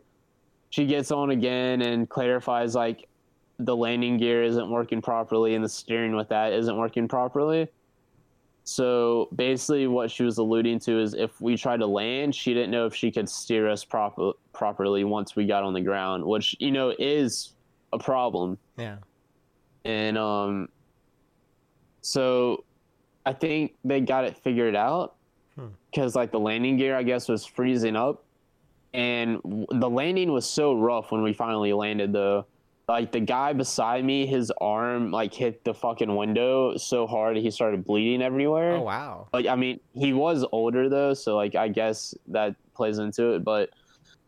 [SPEAKER 1] she gets on again and clarifies like the landing gear isn't working properly and the steering with that isn't working properly. So basically, what she was alluding to is if we tried to land, she didn't know if she could steer us proper properly once we got on the ground, which you know is a problem.
[SPEAKER 2] Yeah.
[SPEAKER 1] And um, so I think they got it figured out because hmm. like the landing gear, I guess, was freezing up, and the landing was so rough when we finally landed. Though, like the guy beside me, his arm like hit the fucking window so hard he started bleeding everywhere.
[SPEAKER 2] Oh wow!
[SPEAKER 1] Like I mean, he was older though, so like I guess that plays into it. But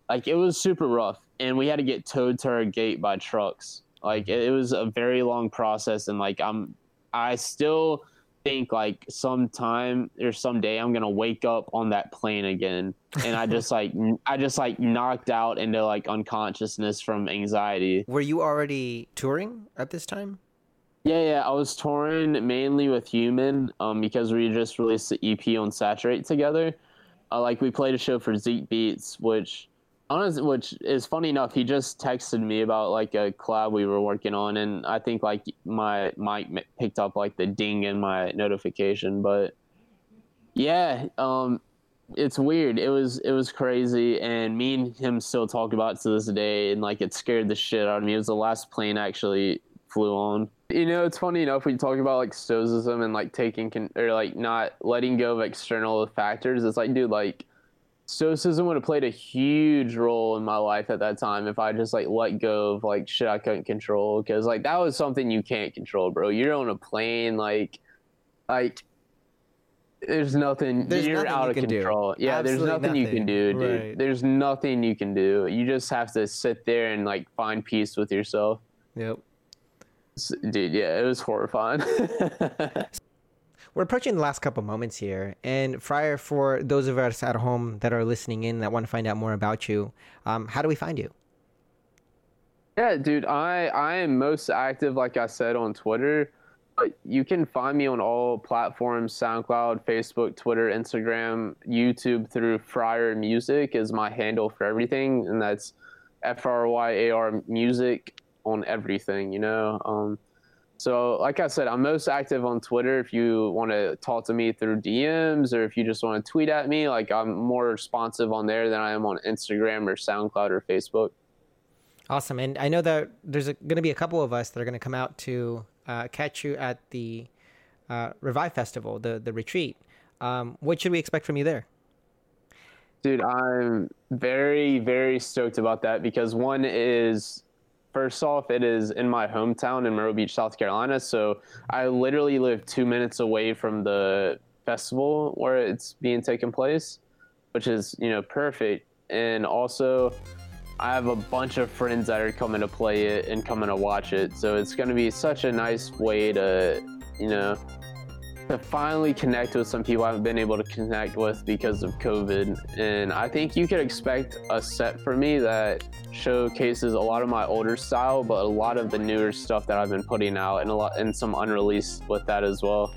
[SPEAKER 1] like it was super rough, and we had to get towed to our gate by trucks. Like it, it was a very long process, and like I'm I still think like sometime or someday I'm gonna wake up on that plane again, and I just like I just like knocked out into like unconsciousness from anxiety.
[SPEAKER 2] Were you already touring at this time?
[SPEAKER 1] Yeah, yeah, I was touring mainly with Human, um, because we just released the EP on Saturate together. Uh, like we played a show for Zeke Beats, which which is funny enough, he just texted me about like a collab we were working on, and I think like my mic picked up like the ding in my notification. But yeah, um, it's weird. It was it was crazy, and me and him still talk about it to this day, and like it scared the shit out of me. It was the last plane actually flew on. You know, it's funny enough we talk about like stoicism and like taking con- or like not letting go of external factors. It's like, dude, like stoicism would have played a huge role in my life at that time if I just like let go of like shit I couldn't control because like that was something you can't control, bro. You're on a plane, like, like there's nothing. There's you're nothing out you of control. Do. Yeah, Absolutely there's nothing, nothing, you can do, dude. Right. There's nothing you can do. You just have to sit there and like find peace with yourself.
[SPEAKER 2] Yep.
[SPEAKER 1] Dude, yeah, it was horrifying.
[SPEAKER 2] We're approaching the last couple moments here, and Friar, for those of us at home that are listening in that want to find out more about you, um, how do we find you?
[SPEAKER 1] Yeah, dude, I I am most active, like I said, on Twitter. But you can find me on all platforms SoundCloud, Facebook, Twitter, Instagram, YouTube through Fryar Music is my handle for everything. And that's F R Y A R Music on everything, you know? Um, so, like I said, I'm most active on Twitter. If you want to talk to me through DMs or if you just want to tweet at me, like I'm more responsive on there than I am on Instagram or SoundCloud or Facebook.
[SPEAKER 2] Awesome. And I know that there's going to be a couple of us that are going to come out to uh, catch you at the uh, Revive Festival, the, the retreat. Um, what should we expect from you there?
[SPEAKER 1] Dude, I'm very, very stoked about that because one is, first off, it is in my hometown in Myrtle Beach, South Carolina. So I literally live two minutes away from the festival where it's being taken place, which is, you know, perfect. And also, I have a bunch of friends that are coming to play it and coming to watch it. So it's going to be such a nice way to, you know, to finally connect with some people I haven't been able to connect with because of COVID. And I think you could expect a set for me that showcases a lot of my older style, but a lot of the newer stuff that I've been putting out and a lot and some unreleased with that as well.